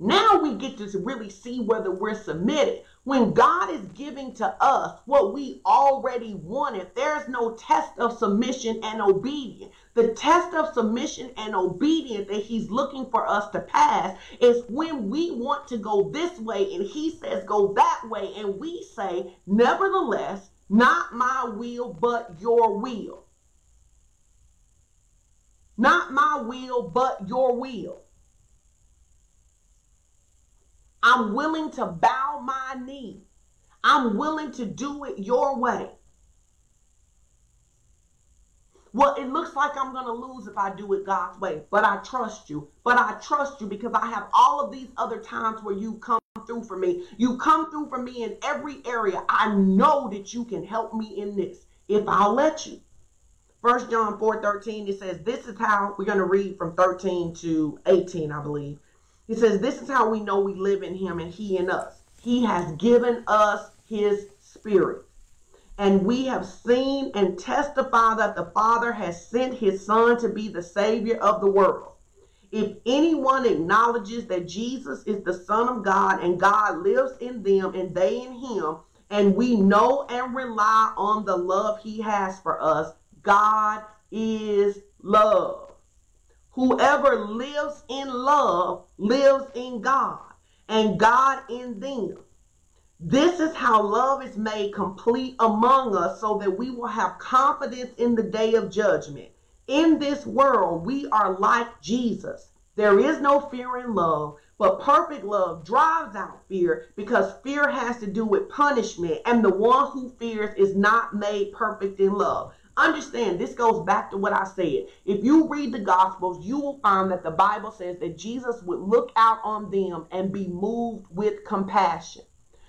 Now we get to really see whether we're submitted. When God is giving to us what we already wanted, there's no test of submission and obedience. The test of submission and obedience that He's looking for us to pass is when we want to go this way and He says go that way, and we say, nevertheless, not my will, but your will. Not my will, but your will. I'm willing to bow my knee. I'm willing to do it your way. Well, it looks like I'm going to lose if I do it God's way, but I trust you. But I trust you because I have all of these other times where you come through for me. You come through for me in every area. I know that you can help me in this if I'll let you. First John 4 13, it says, This is how we're going to read from 13 to 18, I believe. He says, This is how we know we live in him and he in us. He has given us his spirit. And we have seen and testify that the Father has sent his Son to be the Savior of the world. If anyone acknowledges that Jesus is the Son of God and God lives in them and they in him, and we know and rely on the love he has for us, God is love. Whoever lives in love lives in God, and God in them. This is how love is made complete among us so that we will have confidence in the day of judgment. In this world, we are like Jesus. There is no fear in love, but perfect love drives out fear because fear has to do with punishment, and the one who fears is not made perfect in love. Understand, this goes back to what I said. If you read the Gospels, you will find that the Bible says that Jesus would look out on them and be moved with compassion.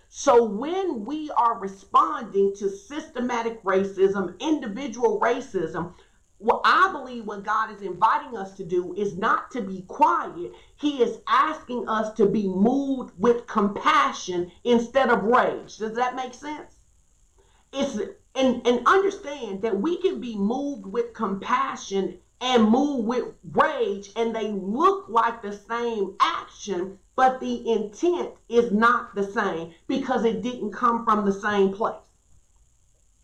So when we are responding to systematic racism, individual racism, what I believe what God is inviting us to do is not to be quiet. He is asking us to be moved with compassion instead of rage. Does that make sense? It's and, and understand that we can be moved with compassion and move with rage, and they look like the same action, but the intent is not the same because it didn't come from the same place.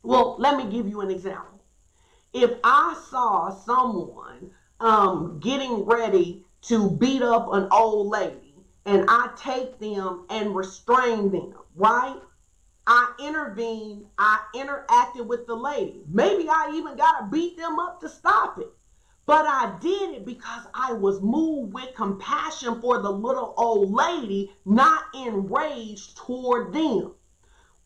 Well, let me give you an example. If I saw someone um, getting ready to beat up an old lady, and I take them and restrain them, right? I intervened, I interacted with the lady. Maybe I even got to beat them up to stop it. But I did it because I was moved with compassion for the little old lady, not enraged toward them.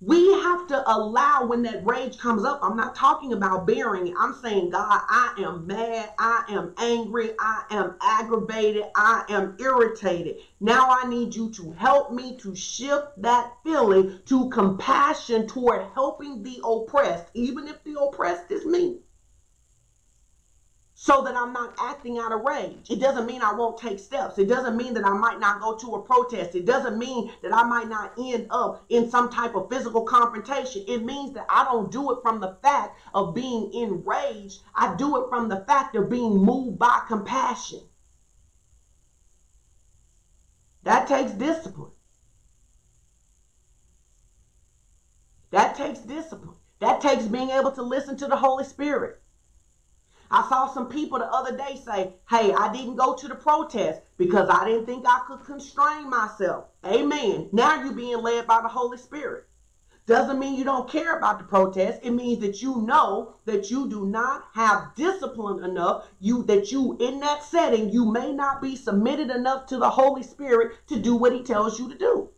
We have to allow when that rage comes up. I'm not talking about bearing it. I'm saying, God, I am mad. I am angry. I am aggravated. I am irritated. Now I need you to help me to shift that feeling to compassion toward helping the oppressed, even if the oppressed is me so that I'm not acting out of rage. It doesn't mean I won't take steps. It doesn't mean that I might not go to a protest. It doesn't mean that I might not end up in some type of physical confrontation. It means that I don't do it from the fact of being enraged. I do it from the fact of being moved by compassion. That takes discipline. That takes discipline. That takes being able to listen to the Holy Spirit. I saw some people the other day say, Hey, I didn't go to the protest because I didn't think I could constrain myself. Amen. Now you're being led by the Holy Spirit. Doesn't mean you don't care about the protest. It means that you know that you do not have discipline enough. You that you in that setting, you may not be submitted enough to the Holy Spirit to do what he tells you to do.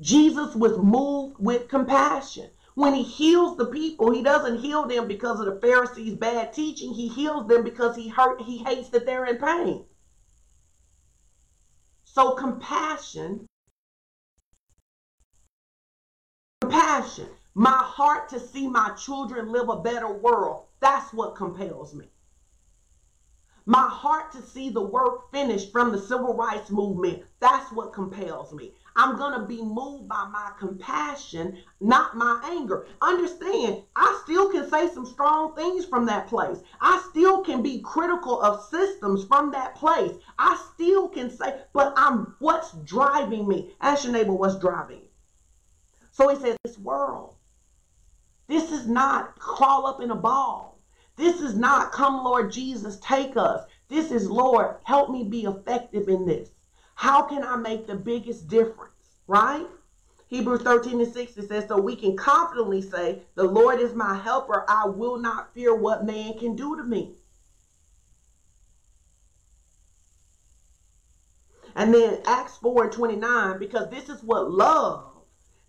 Jesus was moved with compassion. When he heals the people, he doesn't heal them because of the Pharisees' bad teaching. He heals them because he hurt, he hates that they're in pain. So compassion, compassion, my heart to see my children live a better world, that's what compels me. My heart to see the work finished from the civil rights movement, that's what compels me. I'm going to be moved by my compassion, not my anger. Understand, I still can say some strong things from that place. I still can be critical of systems from that place. I still can say, but I'm what's driving me? Ask your neighbor what's driving you. So he says, this world. This is not crawl up in a ball. This is not come, Lord Jesus, take us. This is, Lord, help me be effective in this. How can I make the biggest difference? Right? Hebrews 13 and 6 it says, So we can confidently say, The Lord is my helper. I will not fear what man can do to me. And then Acts 4 and 29, because this is what love,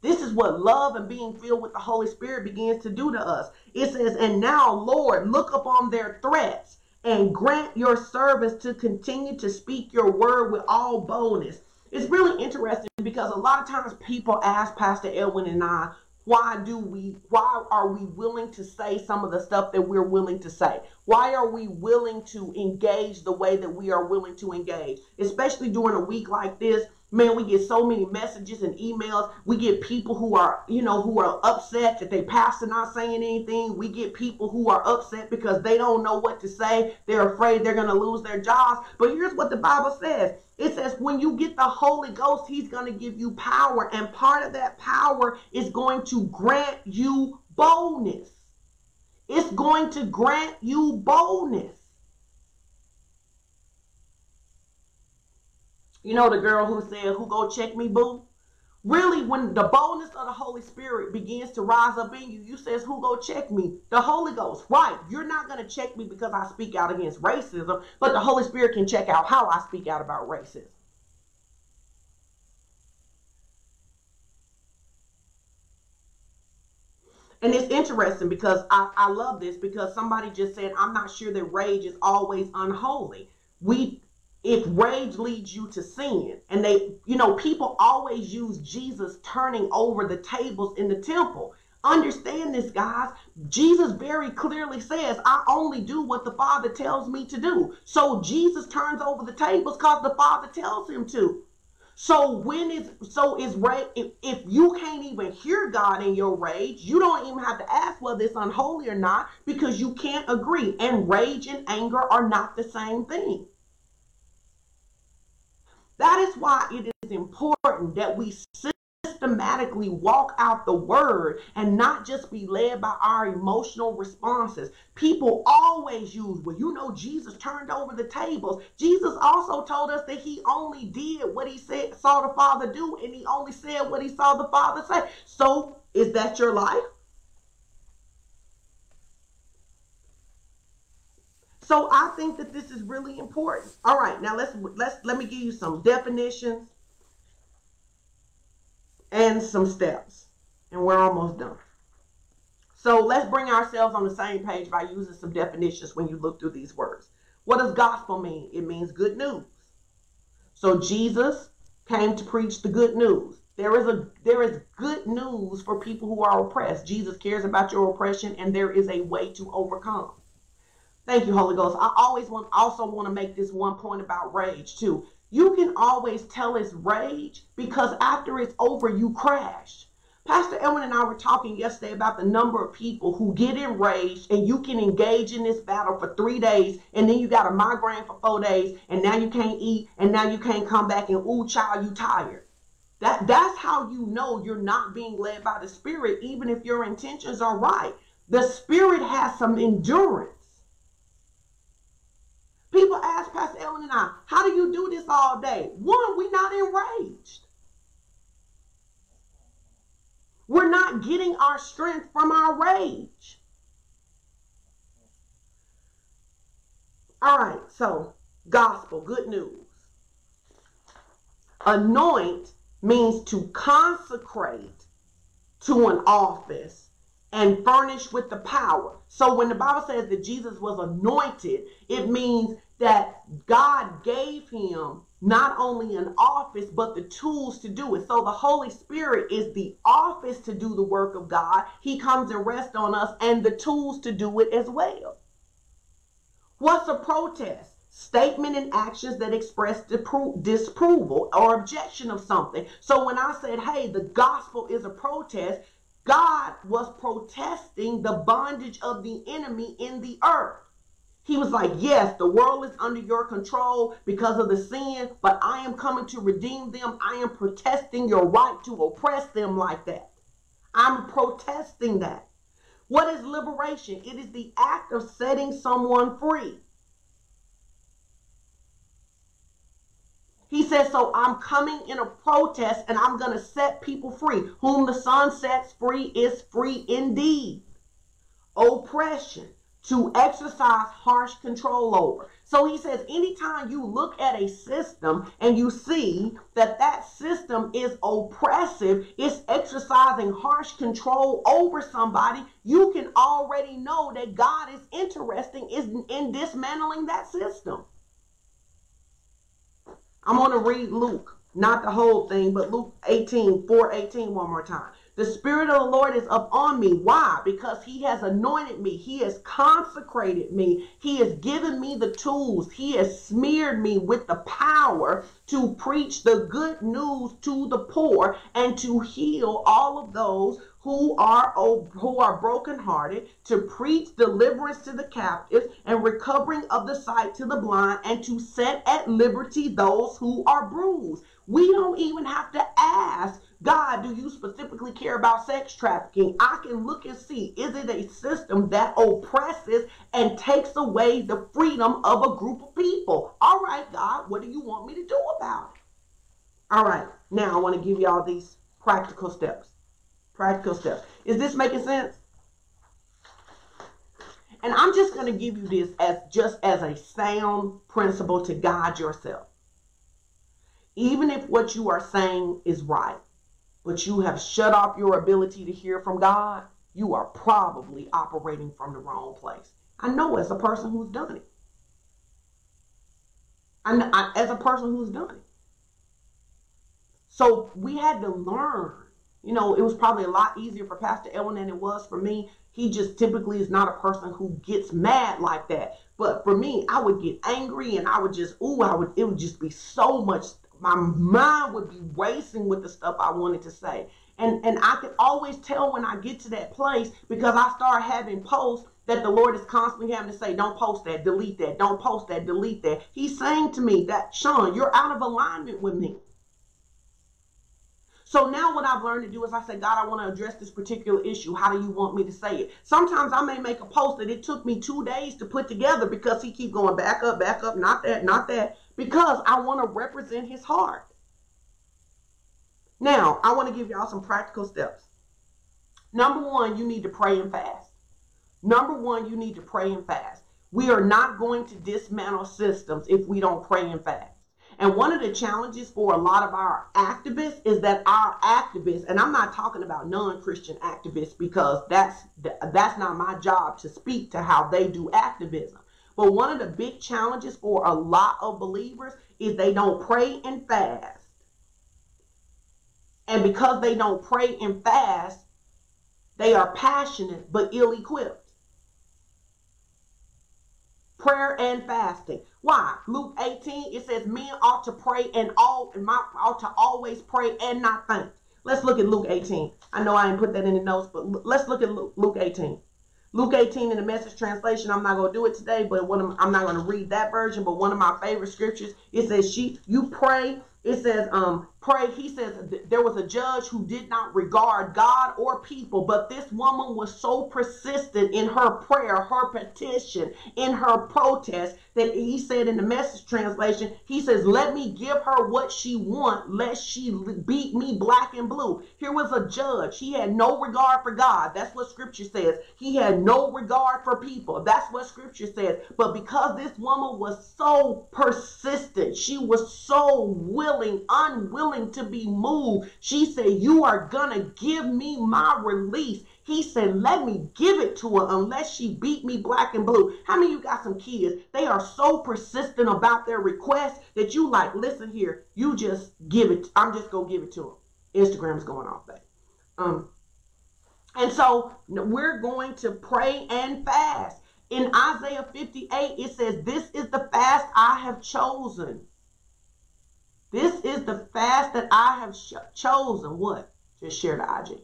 this is what love and being filled with the Holy Spirit begins to do to us. It says, And now, Lord, look upon their threats and grant your servants to continue to speak your word with all boldness. It's really interesting because a lot of times people ask Pastor Elwin and I, why do we why are we willing to say some of the stuff that we're willing to say why are we willing to engage the way that we are willing to engage especially during a week like this man we get so many messages and emails we get people who are you know who are upset that they pastor not saying anything we get people who are upset because they don't know what to say they're afraid they're going to lose their jobs but here's what the bible says it says when you get the Holy Ghost, He's going to give you power. And part of that power is going to grant you boldness. It's going to grant you boldness. You know the girl who said, Who go check me, boo? Really, when the boldness of the Holy Spirit begins to rise up in you, you says, who go check me? The Holy Ghost. Right. You're not going to check me because I speak out against racism, but the Holy Spirit can check out how I speak out about racism. And it's interesting because I, I love this because somebody just said, I'm not sure that rage is always unholy. We if rage leads you to sin and they you know people always use jesus turning over the tables in the temple. Understand this guys. Jesus very clearly says i only do what the father tells me to do. So jesus turns over the tables because the father tells him to. So when is so is rage if, if you can't even hear god in your rage you don't even have to ask whether it's unholy or not because you can't agree. And rage and anger are not the same thing that is why it is important that we systematically walk out the word and not just be led by our emotional responses. People always use, well, you know, Jesus turned over the tables. Jesus also told us that he only did what he said, saw the Father do, and he only said what he saw the Father say. So, is that your life? So I think that this is really important. All right, now let's let's let me give you some definitions and some steps. And we're almost done. So let's bring ourselves on the same page by using some definitions when you look through these words. What does gospel mean? It means good news. So Jesus came to preach the good news. There is a there is good news for people who are oppressed. Jesus cares about your oppression and there is a way to overcome. Thank you, Holy Ghost. I always want also want to make this one point about rage too. You can always tell it's rage because after it's over, you crash. Pastor Elwin and I were talking yesterday about the number of people who get enraged and you can engage in this battle for three days and then you got a migraine for four days and now you can't eat and now you can't come back and ooh child you tired. That that's how you know you're not being led by the spirit even if your intentions are right. The spirit has some endurance. People ask I, how do you do this all day? One, we're not enraged. We're not getting our strength from our rage. All right, so gospel, good news. Anoint means to consecrate to an office and furnish with the power. So when the Bible says that Jesus was anointed, it means that God gave him not only an office, but the tools to do it. So the Holy Spirit is the office to do the work of God. He comes and rests on us and the tools to do it as well. What's a protest? Statement and actions that express disapproval or objection of something. So when I said, hey, the gospel is a protest, God was protesting the bondage of the enemy in the earth. He was like, Yes, the world is under your control because of the sin, but I am coming to redeem them. I am protesting your right to oppress them like that. I'm protesting that. What is liberation? It is the act of setting someone free. He says, So I'm coming in a protest and I'm going to set people free. Whom the Son sets free is free indeed. Oppression, to exercise harsh control over. So he says, anytime you look at a system and you see that that system is oppressive, it's exercising harsh control over somebody, you can already know that God is interested in, in dismantling that system. I'm going to read Luke, not the whole thing, but Luke 18, 4 18 one more time. The Spirit of the Lord is upon me. Why? Because He has anointed me. He has consecrated me. He has given me the tools. He has smeared me with the power to preach the good news to the poor and to heal all of those who are who are brokenhearted, to preach deliverance to the captives and recovering of the sight to the blind, and to set at liberty those who are bruised. We don't even have to ask God, do you specifically care about sex trafficking? I can look and see is it a system that oppresses and takes away the freedom of a group of people? All right, God, what do you want me to do about it? All right, now I want to give you all these practical steps. Practical steps. Is this making sense? And I'm just going to give you this as just as a sound principle to guide yourself. Even if what you are saying is right, but you have shut off your ability to hear from God, you are probably operating from the wrong place. I know as a person who's done it. I, know, I as a person who's done it. So we had to learn. You know, it was probably a lot easier for Pastor Elwin than it was for me. He just typically is not a person who gets mad like that. But for me, I would get angry and I would just, ooh, I would, it would just be so much my mind would be racing with the stuff I wanted to say. And and I could always tell when I get to that place because I start having posts that the Lord is constantly having to say, don't post that, delete that, don't post that, delete that. He's saying to me that, Sean, you're out of alignment with me. So now what I've learned to do is I say, God, I want to address this particular issue. How do you want me to say it? Sometimes I may make a post that it took me two days to put together because he keep going back up, back up, not that, not that because I want to represent his heart. Now, I want to give y'all some practical steps. Number one, you need to pray and fast. Number one, you need to pray and fast. We are not going to dismantle systems if we don't pray and fast. And one of the challenges for a lot of our activists is that our activists, and I'm not talking about non-Christian activists because that's that's not my job to speak to how they do activism. But one of the big challenges for a lot of believers is they don't pray and fast. And because they don't pray and fast, they are passionate but ill equipped. Prayer and fasting. Why? Luke 18, it says men ought to pray and all and my ought to always pray and not faint. Let's look at Luke 18. I know I didn't put that in the notes, but let's look at Luke 18. Luke 18 in the message translation, I'm not going to do it today, but one of, I'm not going to read that version, but one of my favorite scriptures, it says, she, you pray. It says, um, pray. He says there was a judge who did not regard God or people, but this woman was so persistent in her prayer, her petition, in her protest that he said in the message translation, he says, let me give her what she want, lest she beat me black and blue. Here was a judge. He had no regard for God. That's what scripture says. He had no regard for people. That's what scripture says. But because this woman was so persistent, she was so willing willing, to be moved. She said, You are gonna give me my release. He said, Let me give it to her unless she beat me black and blue. How many you got some kids? They are so persistent about their request that you like, listen here, you just give it. I'm just gonna give it to them. Instagram's going off, that. Um, and so we're going to pray and fast. In Isaiah 58, it says, This is the fast I have chosen this is the fast that I have chosen. What? Just share the IG.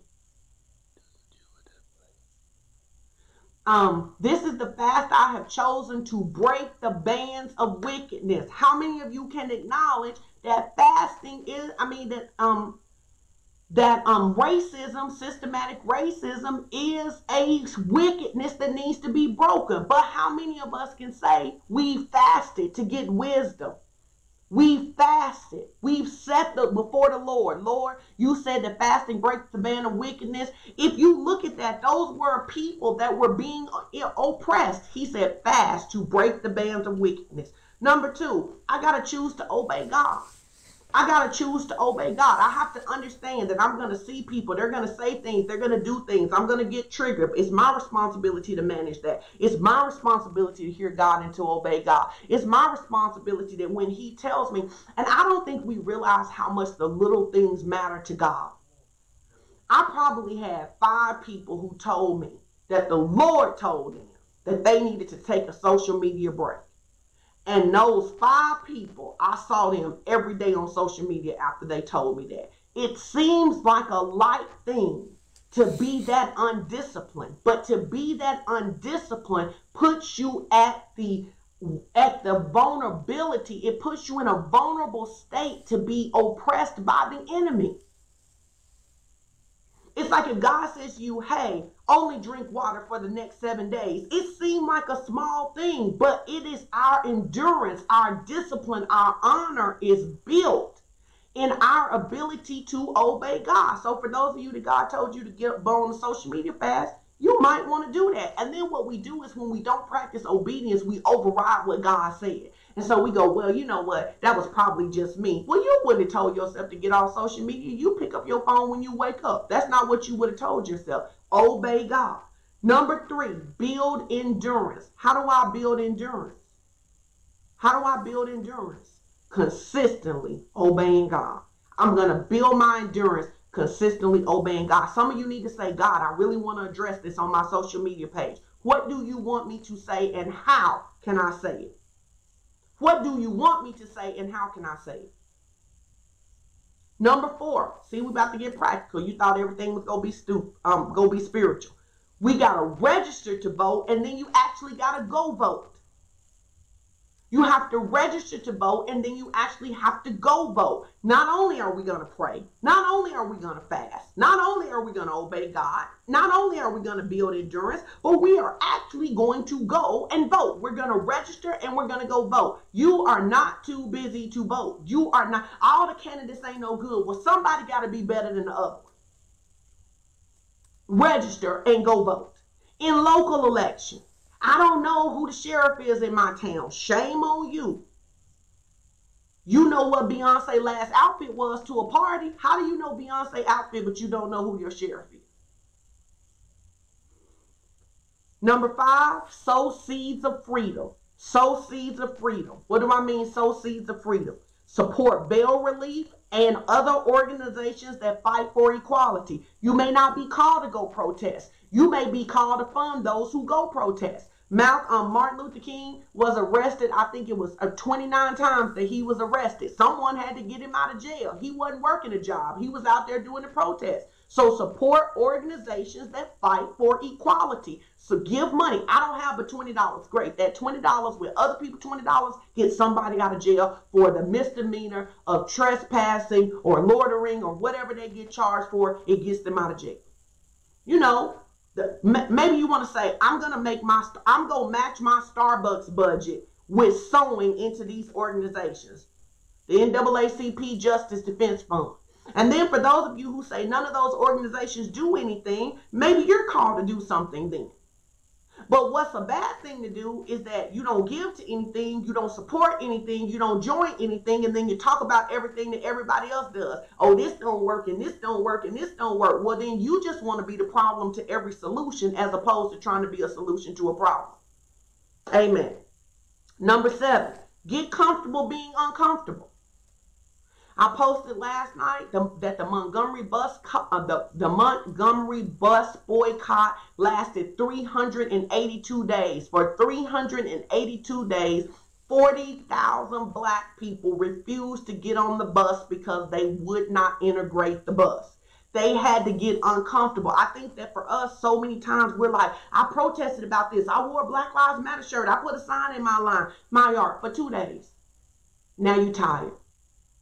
Um, this is the fast I have chosen to break the bands of wickedness. How many of you can acknowledge that fasting is, I mean, that um that um racism, systematic racism is a wickedness that needs to be broken. But how many of us can say we fasted to get wisdom? We fasted. We've set the before the Lord. Lord, you said that fasting breaks the band of wickedness. If you look at that, those were people that were being eh, oppressed. He said fast to break the bands of wickedness. Number two, I got to choose to obey God. I got to choose to obey God. I have to understand that I'm going to see people. They're going to say things. They're going to do things. I'm going to get triggered. It's my responsibility to manage that. It's my responsibility to hear God and to obey God. It's my responsibility that when He tells me, and I don't think we realize how much the little things matter to God. I probably had five people who told me that the Lord told them that they needed to take a social media break. And those five people, I saw them every day on social media after they told me that. It seems like a light thing to be that undisciplined, but to be that undisciplined puts you at the at the vulnerability. It puts you in a vulnerable state to be oppressed by the enemy. It's like if God says to you, hey, only drink water for the next seven days. It seemed like a small thing, but it is our endurance, our discipline, our honor is built in our ability to obey God. So for those of you that God told you to get on social media fast, you might want to do that. And then what we do is when we don't practice obedience, we override what God said. And so we go, well, you know what? That was probably just me. Well, you wouldn't have told yourself to get off social media. You pick up your phone when you wake up. That's not what you would have told yourself. Obey God. Number three, build endurance. How do I build endurance? How do I build endurance? Consistently obeying God. I'm going to build my endurance consistently obeying God. Some of you need to say, God, I really want to address this on my social media page. What do you want me to say and how can I say it? What do you want me to say and how can I say it? Number four, see, we about to get practical. You thought everything was gonna be stupid, um, gonna be spiritual. We gotta register to vote, and then you actually gotta go vote. You have to register to vote and then you actually have to go vote. Not only are we going to pray, not only are we going to fast, not only are we going to obey God, not only are we going to build endurance, but we are actually going to go and vote. We're going to register and we're going to go vote. You are not too busy to vote. You are not, all the candidates ain't no good. Well, somebody got to be better than the other Register and go vote. In local elections, I don't know who the sheriff is in my town. Shame on you. You know what Beyonce last outfit was to a party. How do you know Beyonce outfit, but you don't know who your sheriff is? Number five, sow seeds of freedom. Sow seeds of freedom. What do I mean, sow seeds of freedom? Support bail relief and other organizations that fight for equality. You may not be called to go protest. You may be called to fund those who go protest. Malcolm um, Martin Luther King was arrested. I think it was uh, 29 times that he was arrested. Someone had to get him out of jail. He wasn't working a job. He was out there doing the protest. So support organizations that fight for equality. So give money. I don't have but $20. Great. That $20 with other people $20 get somebody out of jail for the misdemeanor of trespassing or loitering or whatever they get charged for. It gets them out of jail. You know, maybe you want to say i'm to make my i'm to match my starbucks budget with sewing into these organizations. The naacp justice defense fund. And then for those of you who say none of those organizations do anything maybe you're called to do something then but what's a bad thing to do is that you don't give to anything, you don't support anything, you don't join anything, and then you talk about everything that everybody else does. Oh, this don't work, and this don't work, and this don't work. Well, then you just want to be the problem to every solution as opposed to trying to be a solution to a problem. Amen. Number seven, get comfortable being uncomfortable. I posted last night the, that the Montgomery bus uh, the, the Montgomery bus boycott lasted 382 days. For 382 days, 40,000 black people refused to get on the bus because they would not integrate the bus. They had to get uncomfortable. I think that for us, so many times we're like, I protested about this. I wore a Black Lives Matter shirt. I put a sign in my line, my yard for two days. Now you tired.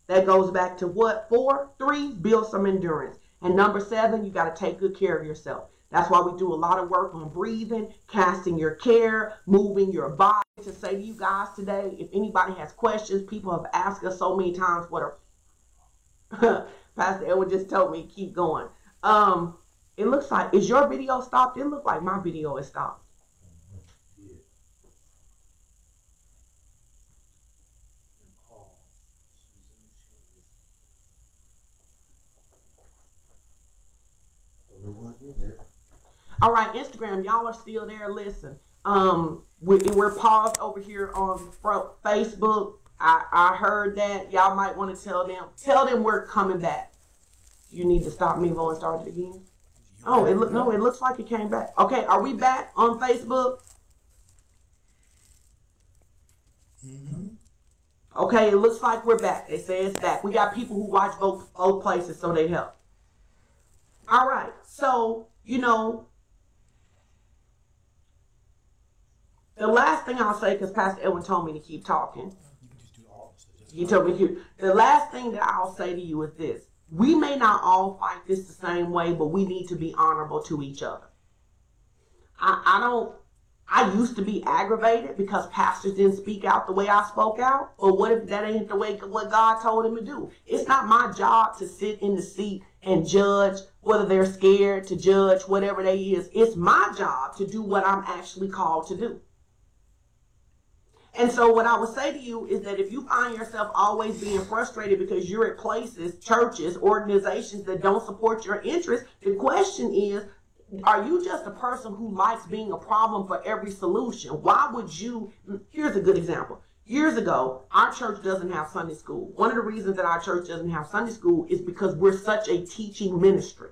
That goes back to what? Four, three, build some endurance. And number seven, you got to take good care of yourself. That's why we do a lot of work on breathing, casting your care, moving your body. To say to you guys today, if anybody has questions, people have asked us so many times what are Pastor Edward just told me keep going. Um, it looks like is your video stopped? It looked like my video is stopped. All right, Instagram, y'all are still there. Listen, um, we, we're paused over here on Facebook. I, I heard that y'all might want to tell them, tell them we're coming back. You need to stop Mevo and start it again. Oh, it look no, it looks like it came back. Okay, are we back on Facebook? Mm-hmm. Okay, it looks like we're back. They say it's back. We got people who watch both both places, so they help. All right, so you know, the last thing I'll say, because Pastor Elwin told me to keep talking. He told me to. The last thing that I'll say to you is this: we may not all fight this the same way, but we need to be honorable to each other. I, I don't. I used to be aggravated because pastors didn't speak out the way I spoke out. But what if that ain't the way what God told him to do? It's not my job to sit in the seat and judge whether they're scared to judge whatever they is. It's my job to do what I'm actually called to do. And so, what I would say to you is that if you find yourself always being frustrated because you're at places, churches, organizations that don't support your interests, the question is are you just a person who likes being a problem for every solution? Why would you? Here's a good example. Years ago, our church doesn't have Sunday school. One of the reasons that our church doesn't have Sunday school is because we're such a teaching ministry.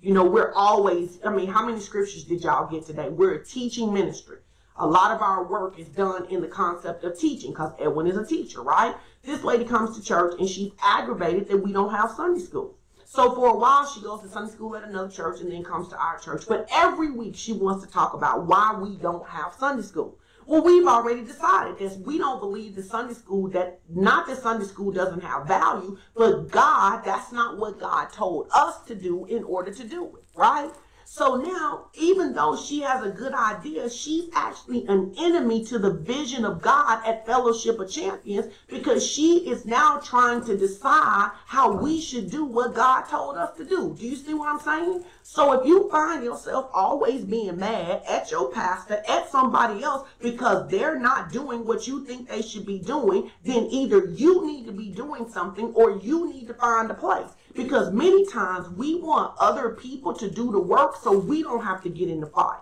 You know, we're always, I mean, how many scriptures did y'all get today? We're a teaching ministry. A lot of our work is done in the concept of teaching because Elwin is a teacher, right? This lady comes to church and she's aggravated that we don't have Sunday school. So for a while, she goes to Sunday school at another church and then comes to our church. But every week, she wants to talk about why we don't have Sunday school. Well, we've already decided that we don't believe that Sunday school, that not that Sunday school doesn't have value, but God, that's not what God told us to do in order to do it, right? So now, even though she has a good idea, she's actually an enemy to the vision of God at Fellowship of Champions because she is now trying to decide how we should do what God told us to do. Do you see what I'm saying? So if you find yourself always being mad at your pastor, at somebody else because they're not doing what you think they should be doing, then either you need to be doing something or you need to find a place. Because many times we want other people to do the work so we don't have to get in the fight.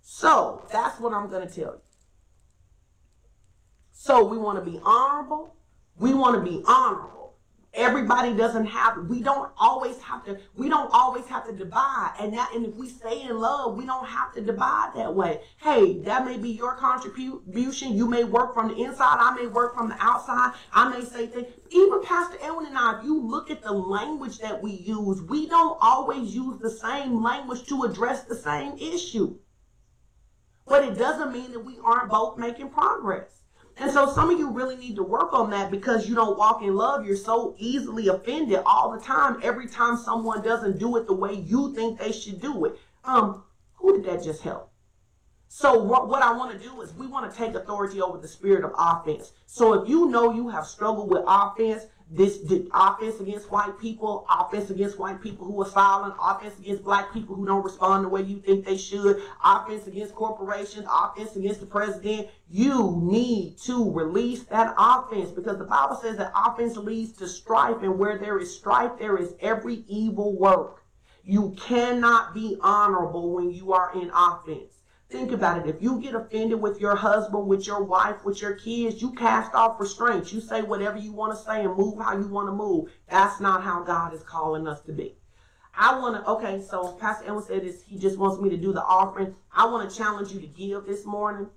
So that's what I'm going to tell you. So we want to be honorable. We want to be honorable. Everybody doesn't have, we don't always have to, we don't always have to divide. And that, and if we stay in love, we don't have to divide that way. Hey, that may be your contribution. You may work from the inside. I may work from the outside. I may say things. Even Pastor Elwin and I, if you look at the language that we use, we don't always use the same language to address the same issue. But it doesn't mean that we aren't both making progress. And so some of you really need to work on that because you don't walk in love. You're so easily offended all the time. Every time someone doesn't do it the way you think they should do it. Um, who did that just help? So what, what I want to do is we want to take authority over the spirit of offense. So if you know you have struggled with offense, this offense against white people, offense against white people who are silent, offense against black people who don't respond the way you think they should, offense against corporations, offense against the president. You need to release that offense because the Bible says that offense leads to strife, and where there is strife, there is every evil work. You cannot be honorable when you are in offense. Think about it. If you get offended with your husband, with your wife, with your kids, you cast off restraints. You say whatever you want to say and move how you want to move. That's not how God is calling us to be. I want to, okay, so Pastor Elwin said this, he just wants me to do the offering. I want to challenge you to give this morning.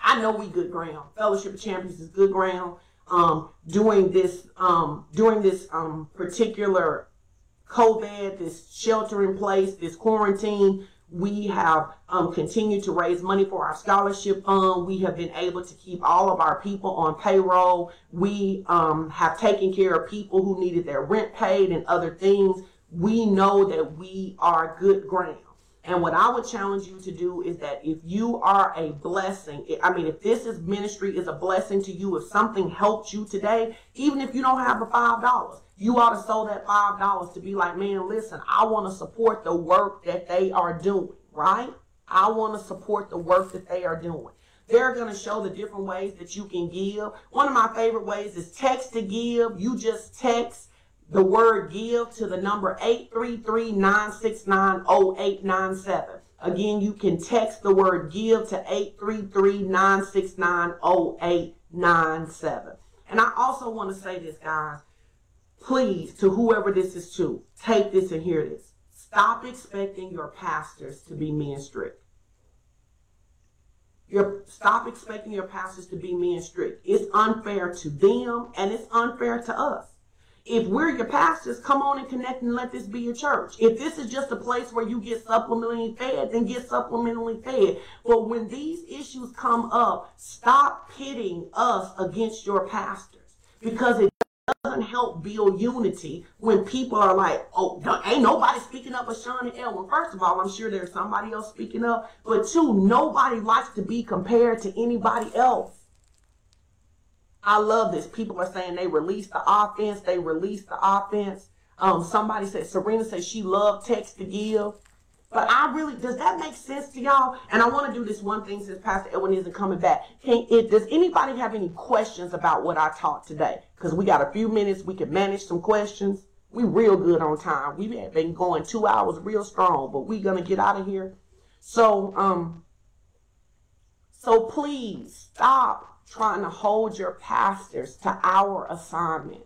I know we good ground. Fellowship of Champions is good ground. Um, during this, um, during this, um, particular COVID, this shelter in place, this quarantine, we have um, continued to raise money for our scholarship fund. We have been able to keep all of our people on payroll. We um, have taken care of people who needed their rent paid and other things. We know that we are good ground. And what I would challenge you to do is that if you are a blessing, I mean, if this is ministry is a blessing to you, if something helped you today, even if you don't have the five dollars, you ought to sow that five dollars to be like, man, listen, I want to support the work that they are doing, right? I want to support the work that they are doing. They're going to show the different ways that you can give. One of my favorite ways is text to give. You just text the word give to the number 833-969-0897. Again, you can text the word give to 833-969-0897. And I also want to say this, guys. Please, to whoever this is to, take this and hear this. Stop expecting your pastors to be men strict. You're, stop expecting your pastors to be men strict. It's unfair to them and it's unfair to us. If we're your pastors, come on and connect and let this be your church. If this is just a place where you get supplementally fed, then get supplementally fed. But when these issues come up, stop pitting us against your pastors because it doesn't help build unity when people are like, oh, ain't nobody speaking up but Sean and Elwin. First of all, I'm sure there's somebody else speaking up. But two, nobody likes to be compared to anybody else. I love this. People are saying they released the offense. They released the offense. Um, somebody said, Serena said she loved text to give. But I really, does that make sense to y'all? And I want to do this one thing since Pastor Elwin isn't coming back. Can it, does anybody have any questions about what I taught today? Because we got a few minutes. We can manage some questions. We real good on time. We've been going two hours real strong, but we to get out of here. So, um, so please stop trying to hold your pastors to our assignment.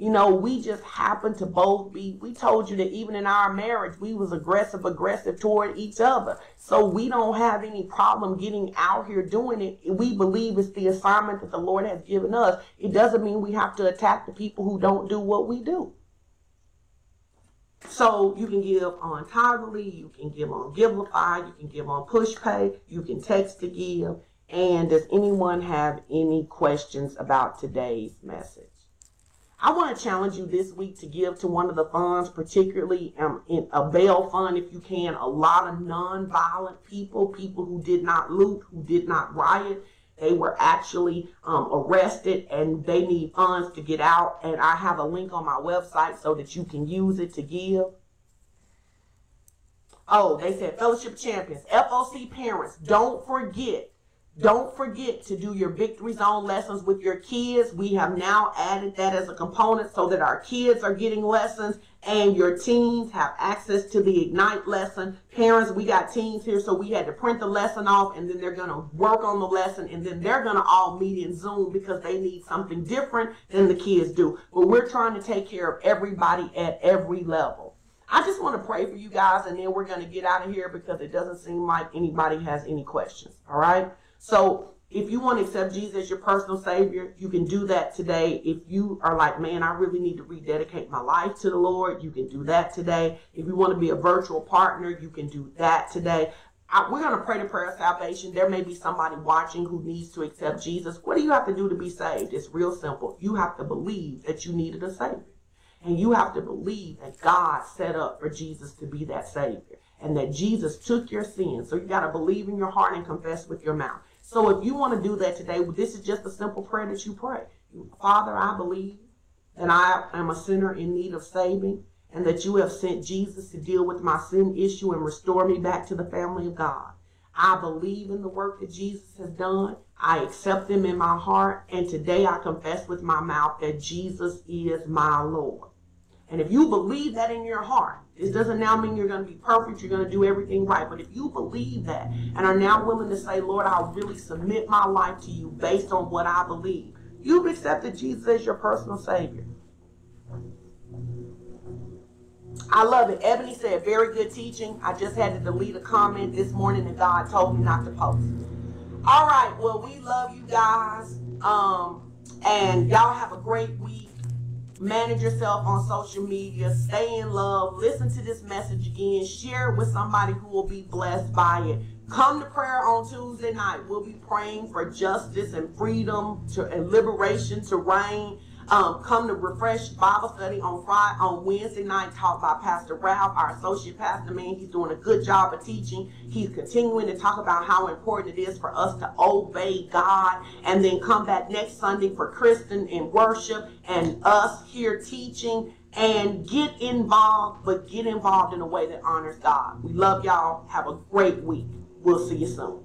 You know, we just happen to both be, we told you that even in our marriage, we was aggressive, aggressive toward each other. So we don't have any problem getting out here doing it. We believe it's the assignment that the Lord has given us. It doesn't mean we have to attack the people who don't do what we do. So you can give on Tithe.ly, you can give on Givelify, you can give on PushPay, you can text to give. And does anyone have any questions about today's message? I want to challenge you this week to give to one of the funds, particularly um, in a bail fund, if you can. A lot of non-violent people, people who did not loot, who did not riot, they were actually um, arrested and they need funds to get out. And I have a link on my website so that you can use it to give. Oh, they said Fellowship Champions, FOC parents, don't forget don't forget to do your Victory Zone lessons with your kids. We have now added that as a component so that our kids are getting lessons and your teens have access to the Ignite lesson. Parents, we got teens here, so we had to print the lesson off and then they're going to work on the lesson and then they're going to all meet in Zoom because they need something different than the kids do. But we're trying to take care of everybody at every level. I just want to pray for you guys and then we're going to get out of here because it doesn't seem like anybody has any questions. All right. So if you want to accept Jesus as your personal Savior, you can do that today. If you are like, man, I really need to rededicate my life to the Lord, you can do that today. If you want to be a virtual partner, you can do that today. I, we're going to pray the prayer of salvation. There may be somebody watching who needs to accept Jesus. What do you have to do to be saved? It's real simple. You have to believe that you needed a Savior. And you have to believe that God set up for Jesus to be that Savior and that Jesus took your sins. So you got to believe in your heart and confess with your mouth. So if you want to do that today, this is just a simple prayer that you pray. Father, I believe that I am a sinner in need of saving and that you have sent Jesus to deal with my sin issue and restore me back to the family of God. I believe in the work that Jesus has done. I accept him in my heart. And today I confess with my mouth that Jesus is my Lord. And if you believe that in your heart, it doesn't now mean you're going to be perfect, you're going to do everything right. But if you believe that and are now willing to say, Lord, I'll really submit my life to you based on what I believe, you've accepted Jesus as your personal Savior. I love it. Ebony said, very good teaching. I just had to delete a comment this morning that God told me not to post. All right. Well, we love you guys. Um, and y'all have a great week manage yourself on social media, stay in love, listen to this message again, share it with somebody who will be blessed by it. Come to prayer on Tuesday night. We'll be praying for justice and freedom to, and liberation to reign um, come to refresh Bible study on Friday, on Wednesday night, taught by Pastor Ralph, our associate pastor. Man, he's doing a good job of teaching. He's continuing to talk about how important it is for us to obey God, and then come back next Sunday for Kristen and worship and us here teaching. And get involved, but get involved in a way that honors God. We love y'all. Have a great week. We'll see you soon.